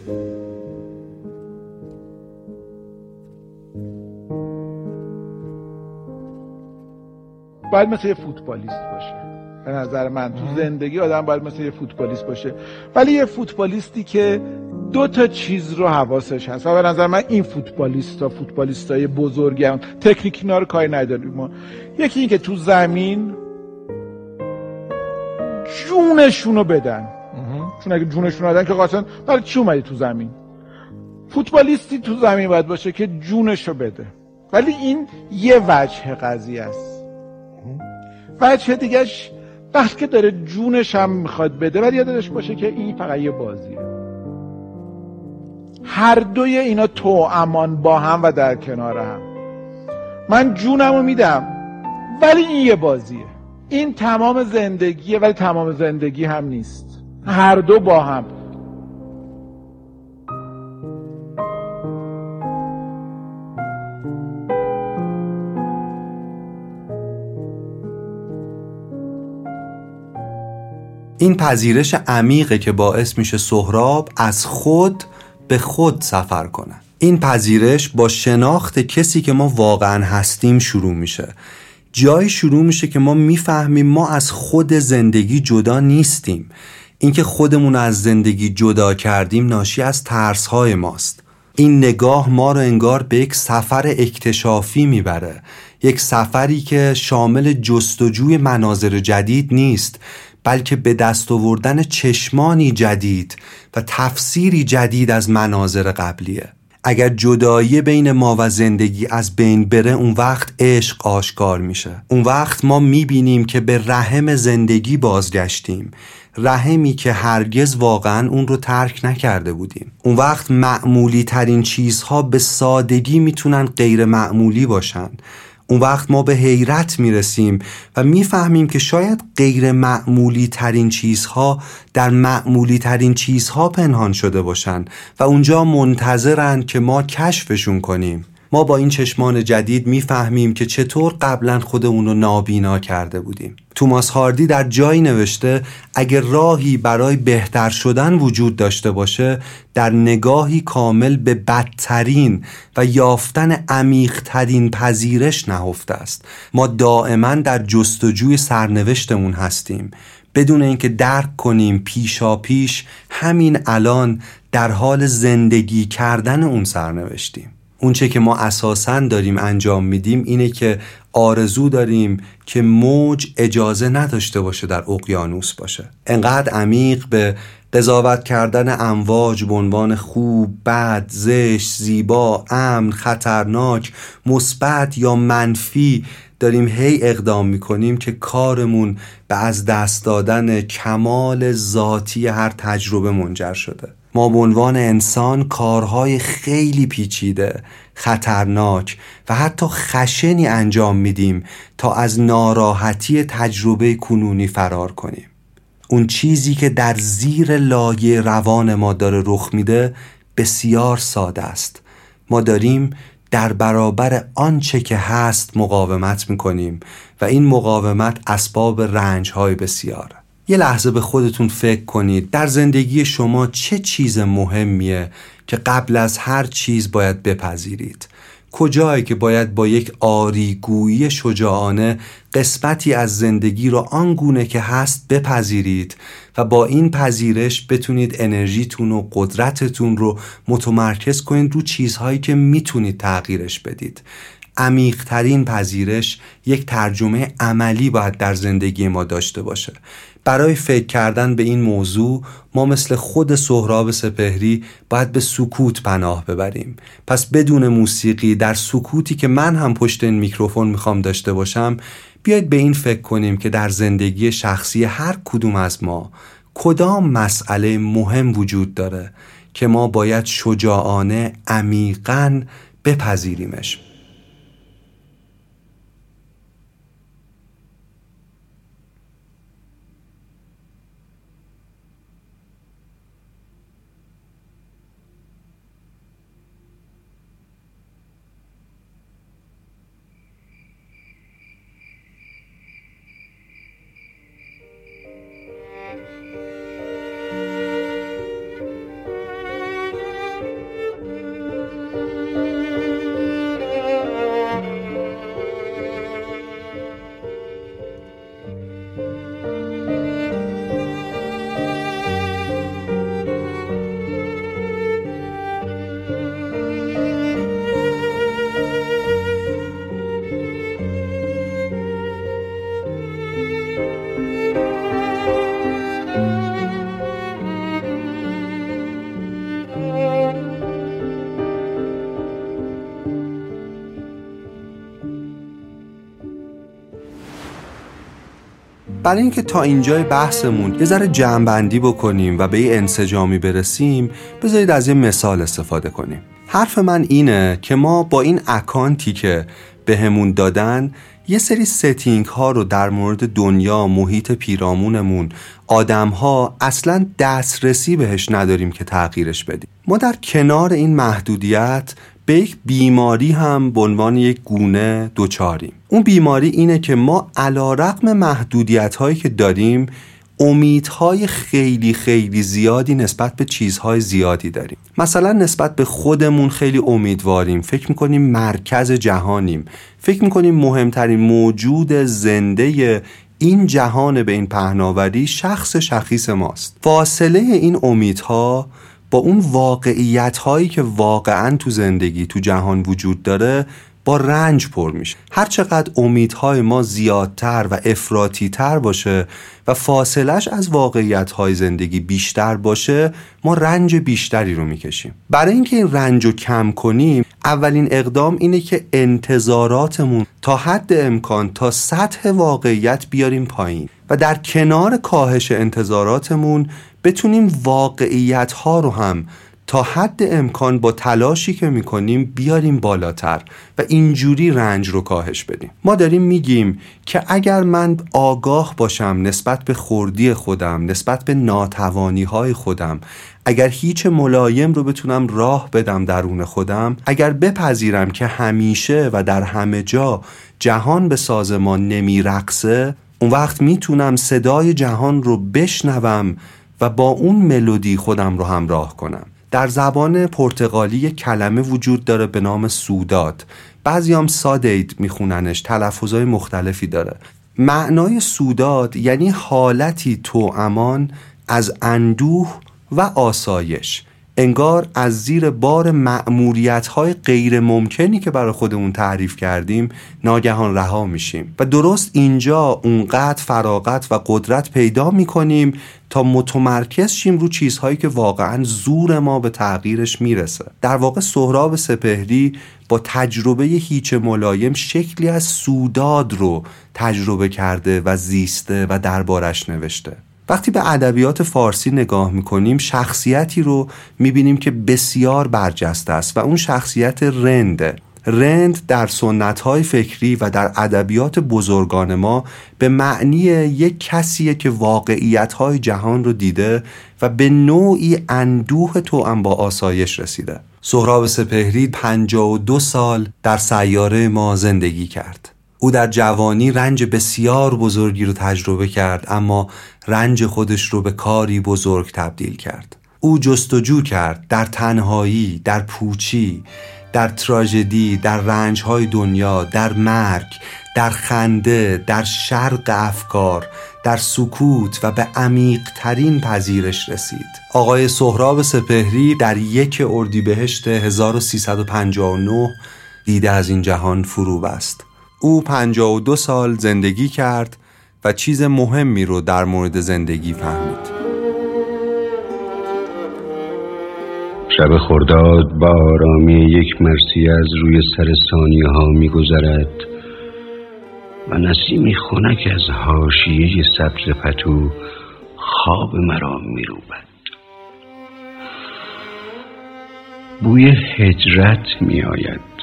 Speaker 5: باید مثل یه فوتبالیست باشه. به نظر من تو زندگی آدم باید مثل یه فوتبالیست باشه. ولی یه فوتبالیستی که دو تا چیز رو حواسش هست. و به نظر من این فوتبالیست ها فوتبالیست های بزرگم تکنیک اینا رو کاری نداریم ما. یکی این که تو زمین جونشون رو بدن چون اگه جونشون بدن که قاطعا برای چی اومدی تو زمین؟ فوتبالیستی تو زمین باید باشه که جونش رو بده. ولی این یه وجه قضیه است. وجه دیگهش وقتی که داره جونش هم می‌خواد بده ولی یادش باشه که این فقط یه بازیه. هر دوی اینا تو امان با هم و در کنار هم. من جونم رو میدم ولی این یه بازیه. این تمام زندگیه ولی تمام زندگی هم نیست. هر دو با هم.
Speaker 2: این پذیرش عمیقه که باعث میشه سهراب از خود به خود سفر کنه. این پذیرش با شناخت کسی که ما واقعا هستیم شروع میشه. جایی شروع میشه که ما می‌فهمیم ما از خود زندگی جدا نیستیم. اینکه خودمون از زندگی جدا کردیم ناشی از ترس های ماست. این نگاه ما رو انگار به یک سفر اکتشافی می‌بره. یک سفری که شامل جستجوی مناظر جدید نیست بلکه به دست آوردن چشمانی جدید و تفسیری جدید از مناظر قبلیه. اگر جدایی بین ما و زندگی از بین بره اون وقت عشق آشکار میشه. اون وقت ما می‌بینیم که به رحم زندگی بازگشتیم. رحمی که هرگز واقعا اون رو ترک نکرده بودیم. اون وقت معمولی ترین چیزها به سادگی می‌تونن غیر معمولی باشن. اون وقت ما به حیرت می‌رسیم و می‌فهمیم که شاید غیر معمولی ترین چیزها در معمولی ترین چیزها پنهان شده باشن و اونجا منتظرن که ما کشفشون کنیم. ما با این چشمان جدید می‌فهمیم که چطور قبلا خودمون رو نابینا کرده بودیم. توماس هاردی در جایی نوشته اگر راهی برای بهتر شدن وجود داشته باشه در نگاهی کامل به بدترین و یافتن عمیقترین پذیرش نهفته است. ما دائما در جستجوی سرنوشتمون هستیم. بدون اینکه درک کنیم پیشا پیش همین الان در حال زندگی کردن اون سرنوشتیم. اونچه که ما اساسا داریم انجام میدیم اینه که آرزو داریم که موج اجازه نداشته باشه در اقیانوس باشه. انقدر عمیق به قضاوت کردن امواج به عنوان خوب، بد، زشت، زیبا، امن، خطرناک، مثبت یا منفی داریم هی اقدام می‌کنیم که کارمون به از دست دادن کمال ذاتی هر تجربه منجر شده. ما به عنوان انسان کارهای خیلی پیچیده خطرناک و حتی خشنی انجام میدیم تا از ناراحتی تجربه کنونی فرار کنیم. اون چیزی که در زیر لایه روان ما داره رخ میده بسیار ساده است. ما داریم در برابر آنچه که هست مقاومت می‌کنیم و این مقاومت اسباب رنج های بسیاره یه لحظه به خودتون فکر کنید. در زندگی شما چه چیز مهمیه که قبل از هر چیز باید بپذیرید؟ کجایی که باید با یک آریگویی شجاعانه قسمتی از زندگی را آنگونه که هست بپذیرید و با این پذیرش بتونید انرژیتون و قدرتتون رو متمرکز کنید رو چیزهایی که می‌تونید تغییرش بدید. عمیقترین پذیرش یک ترجمه عملی باید در زندگی ما داشته باشه. برای فکر کردن به این موضوع ما مثل خود سهراب سپهری باید به سکوت پناه ببریم. پس بدون موسیقی در سکوتی که من هم پشت این میکروفون می‌خوام داشته باشم بیاید به این فکر کنیم که در زندگی شخصی هر کدوم از ما کدام مسئله مهم وجود داره که ما باید شجاعانه عمیقا بپذیریمش. برای اینکه تا اینجای بحثمون یه ذره جمعبندی بکنیم و به یه انسجامی برسیم بذارید از یه مثال استفاده کنیم. حرف من اینه که ما با این account ی که بهمون دادن یه سری setting ها رو در مورد دنیا محیط پیرامونمون آدم ها اصلا دسترسی بهش نداریم که تغییرش بدیم. ما در کنار این محدودیت به یک بیماری هم به عنوان یک گونه دچاریم اون بیماری اینه که ما علی‌رغم محدودیت هایی که داریم امیدهای خیلی خیلی زیادی نسبت به چیزهای زیادی داریم. مثلا نسبت به خودمون خیلی امیدواریم. فکر می‌کنیم مرکز جهانیم. فکر می‌کنیم مهمترین موجود زنده این جهان به این پهناوری شخص شخیص ماست. فاصله این امیدها با اون واقعیت هایی که واقعا تو زندگی تو جهان وجود داره با رنج پر میشه. هر چقدر امیدهای ما زیادتر و افراتیتر باشه و فاصلش از واقعیتهای زندگی بیشتر باشه ما رنج بیشتری رو می‌کشیم. برای اینکه این رنج رو کم کنیم اولین اقدام اینه که انتظاراتمون تا حد امکان تا سطح واقعیت بیاریم پایین و در کنار کاهش انتظاراتمون بتونیم واقعیت ها رو هم تا حد امکان با تلاشی که می‌کنیم بیاریم بالاتر و اینجوری رنج رو کاهش بدیم. ما داریم میگیم که اگر من آگاه باشم نسبت به خوردی خودم نسبت به ناتوانی های خودم اگر هیچ ملایم رو بتونم راه بدم درون خودم اگر بپذیرم که همیشه و در همه جا جهان به سازمان نمیرقصه اون وقت می‌تونم صدای جهان رو بشنوم و با اون ملودی خودم رو همراه کنم. در زبان پرتغالی کلمه وجود داره به نام سوداد. بعضی سادید میخوننش تلفظهای مختلفی داره. معنای سوداد یعنی حالتی تو امان از اندوه و آسایش. انگار از زیر بار معمولیت های غیر ممکنی که برای خودمون تعریف کردیم ناگهان رها میشیم. و درست اینجا اونقدر فراغت و قدرت پیدا می‌کنیم تا متمرکز شیم رو چیزهایی که واقعا زور ما به تغییرش می‌رسه. در واقع سهراب سپهری با تجربه هیچ ملایم شکلی از سوداد رو تجربه کرده و زیسته و دربارش نوشته. وقتی به ادبیات فارسی نگاه می‌کنیم شخصیتی رو می‌بینیم که بسیار برجسته است و اون شخصیت رنده رند در سنتهای فکری و در ادبیات بزرگان ما به معنی یک کسیه که واقعیتهای جهان رو دیده و به نوعی اندوه تو با آسایش رسیده. سهراب سپهری 52 سال در سیاره ما زندگی کرد. او در جوانی رنج بسیار بزرگی رو تجربه کرد اما رنج خودش رو به کاری بزرگ تبدیل کرد. او جستجو کرد در تنهایی در پوچی در تراژدی در رنجهای دنیا در مرگ در خنده در شرق افکار در سکوت و به عمیقترین پذیرش رسید. آقای سهراب سپهری در یک اردیبهشت 1359 دیده از این جهان فرو بست او 52 سال زندگی کرد و چیز مهمی رو در مورد زندگی فهمید.
Speaker 1: شب خرداد با آرامی یک مرسی از روی سر ثانیه ها می گذرد و نسیمی خنک از حاشیه سبز پتو خواب مرا می روبد بوی هجرت می آید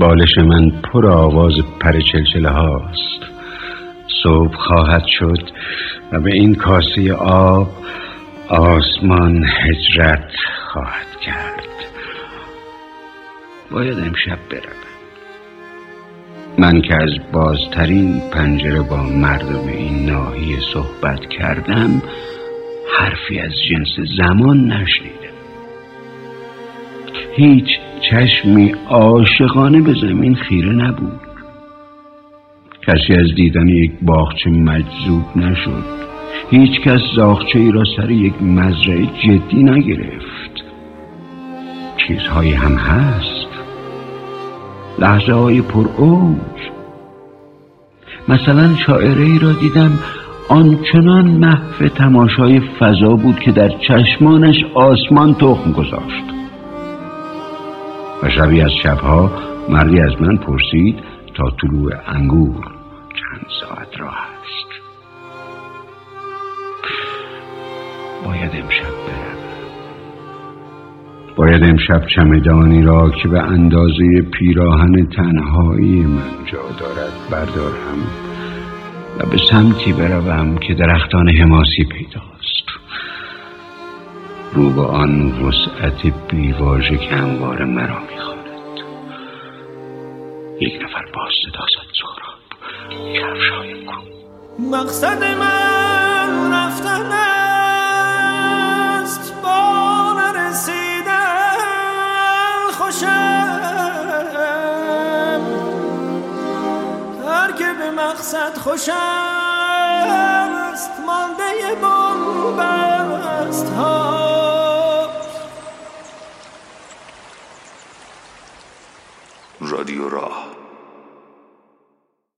Speaker 1: بالش من پر آواز پر چلچله هاست. صبح خواهد شد و به این کاسه آب آسمان هجرت خواهد کرد. باید امشب بروم. من که از بازترین پنجره با مردم این ناحیه صحبت کردم حرفی از جنس زمان نشنیدم. هیچ چشمی عاشقانه به زمین خیره نبود. کسی از دیدن یک باغچه مجذوب نشد. هیچ کس زاخچه ای را سر یک مزرعه جدی نگرفت. چیزهایی هم هست. لحظه های پر اوج. مثلا شاعره ای را دیدم آنچنان محو تماشای فضا بود که در چشمانش آسمان تخم گذاشت. و شبی از شبها مردی از من پرسید تا طلوع انگور چند ساعت را هست. باید امشب برم باید امشب چمدانی را که به اندازه پیراهن تنهایی من جا دارد بردارم و به سمتی بروم که درختان حماسی پیداست رو به آن وسعت بیواژه که هموار مرا می‌خواند. یک نفر باز صدا زد سهراب. کفشای کو
Speaker 6: مقصد من رفتن است. با نرسیدن خوشم. هر که به مقصد خوشم است مانده بومبست ها
Speaker 2: رادیو راه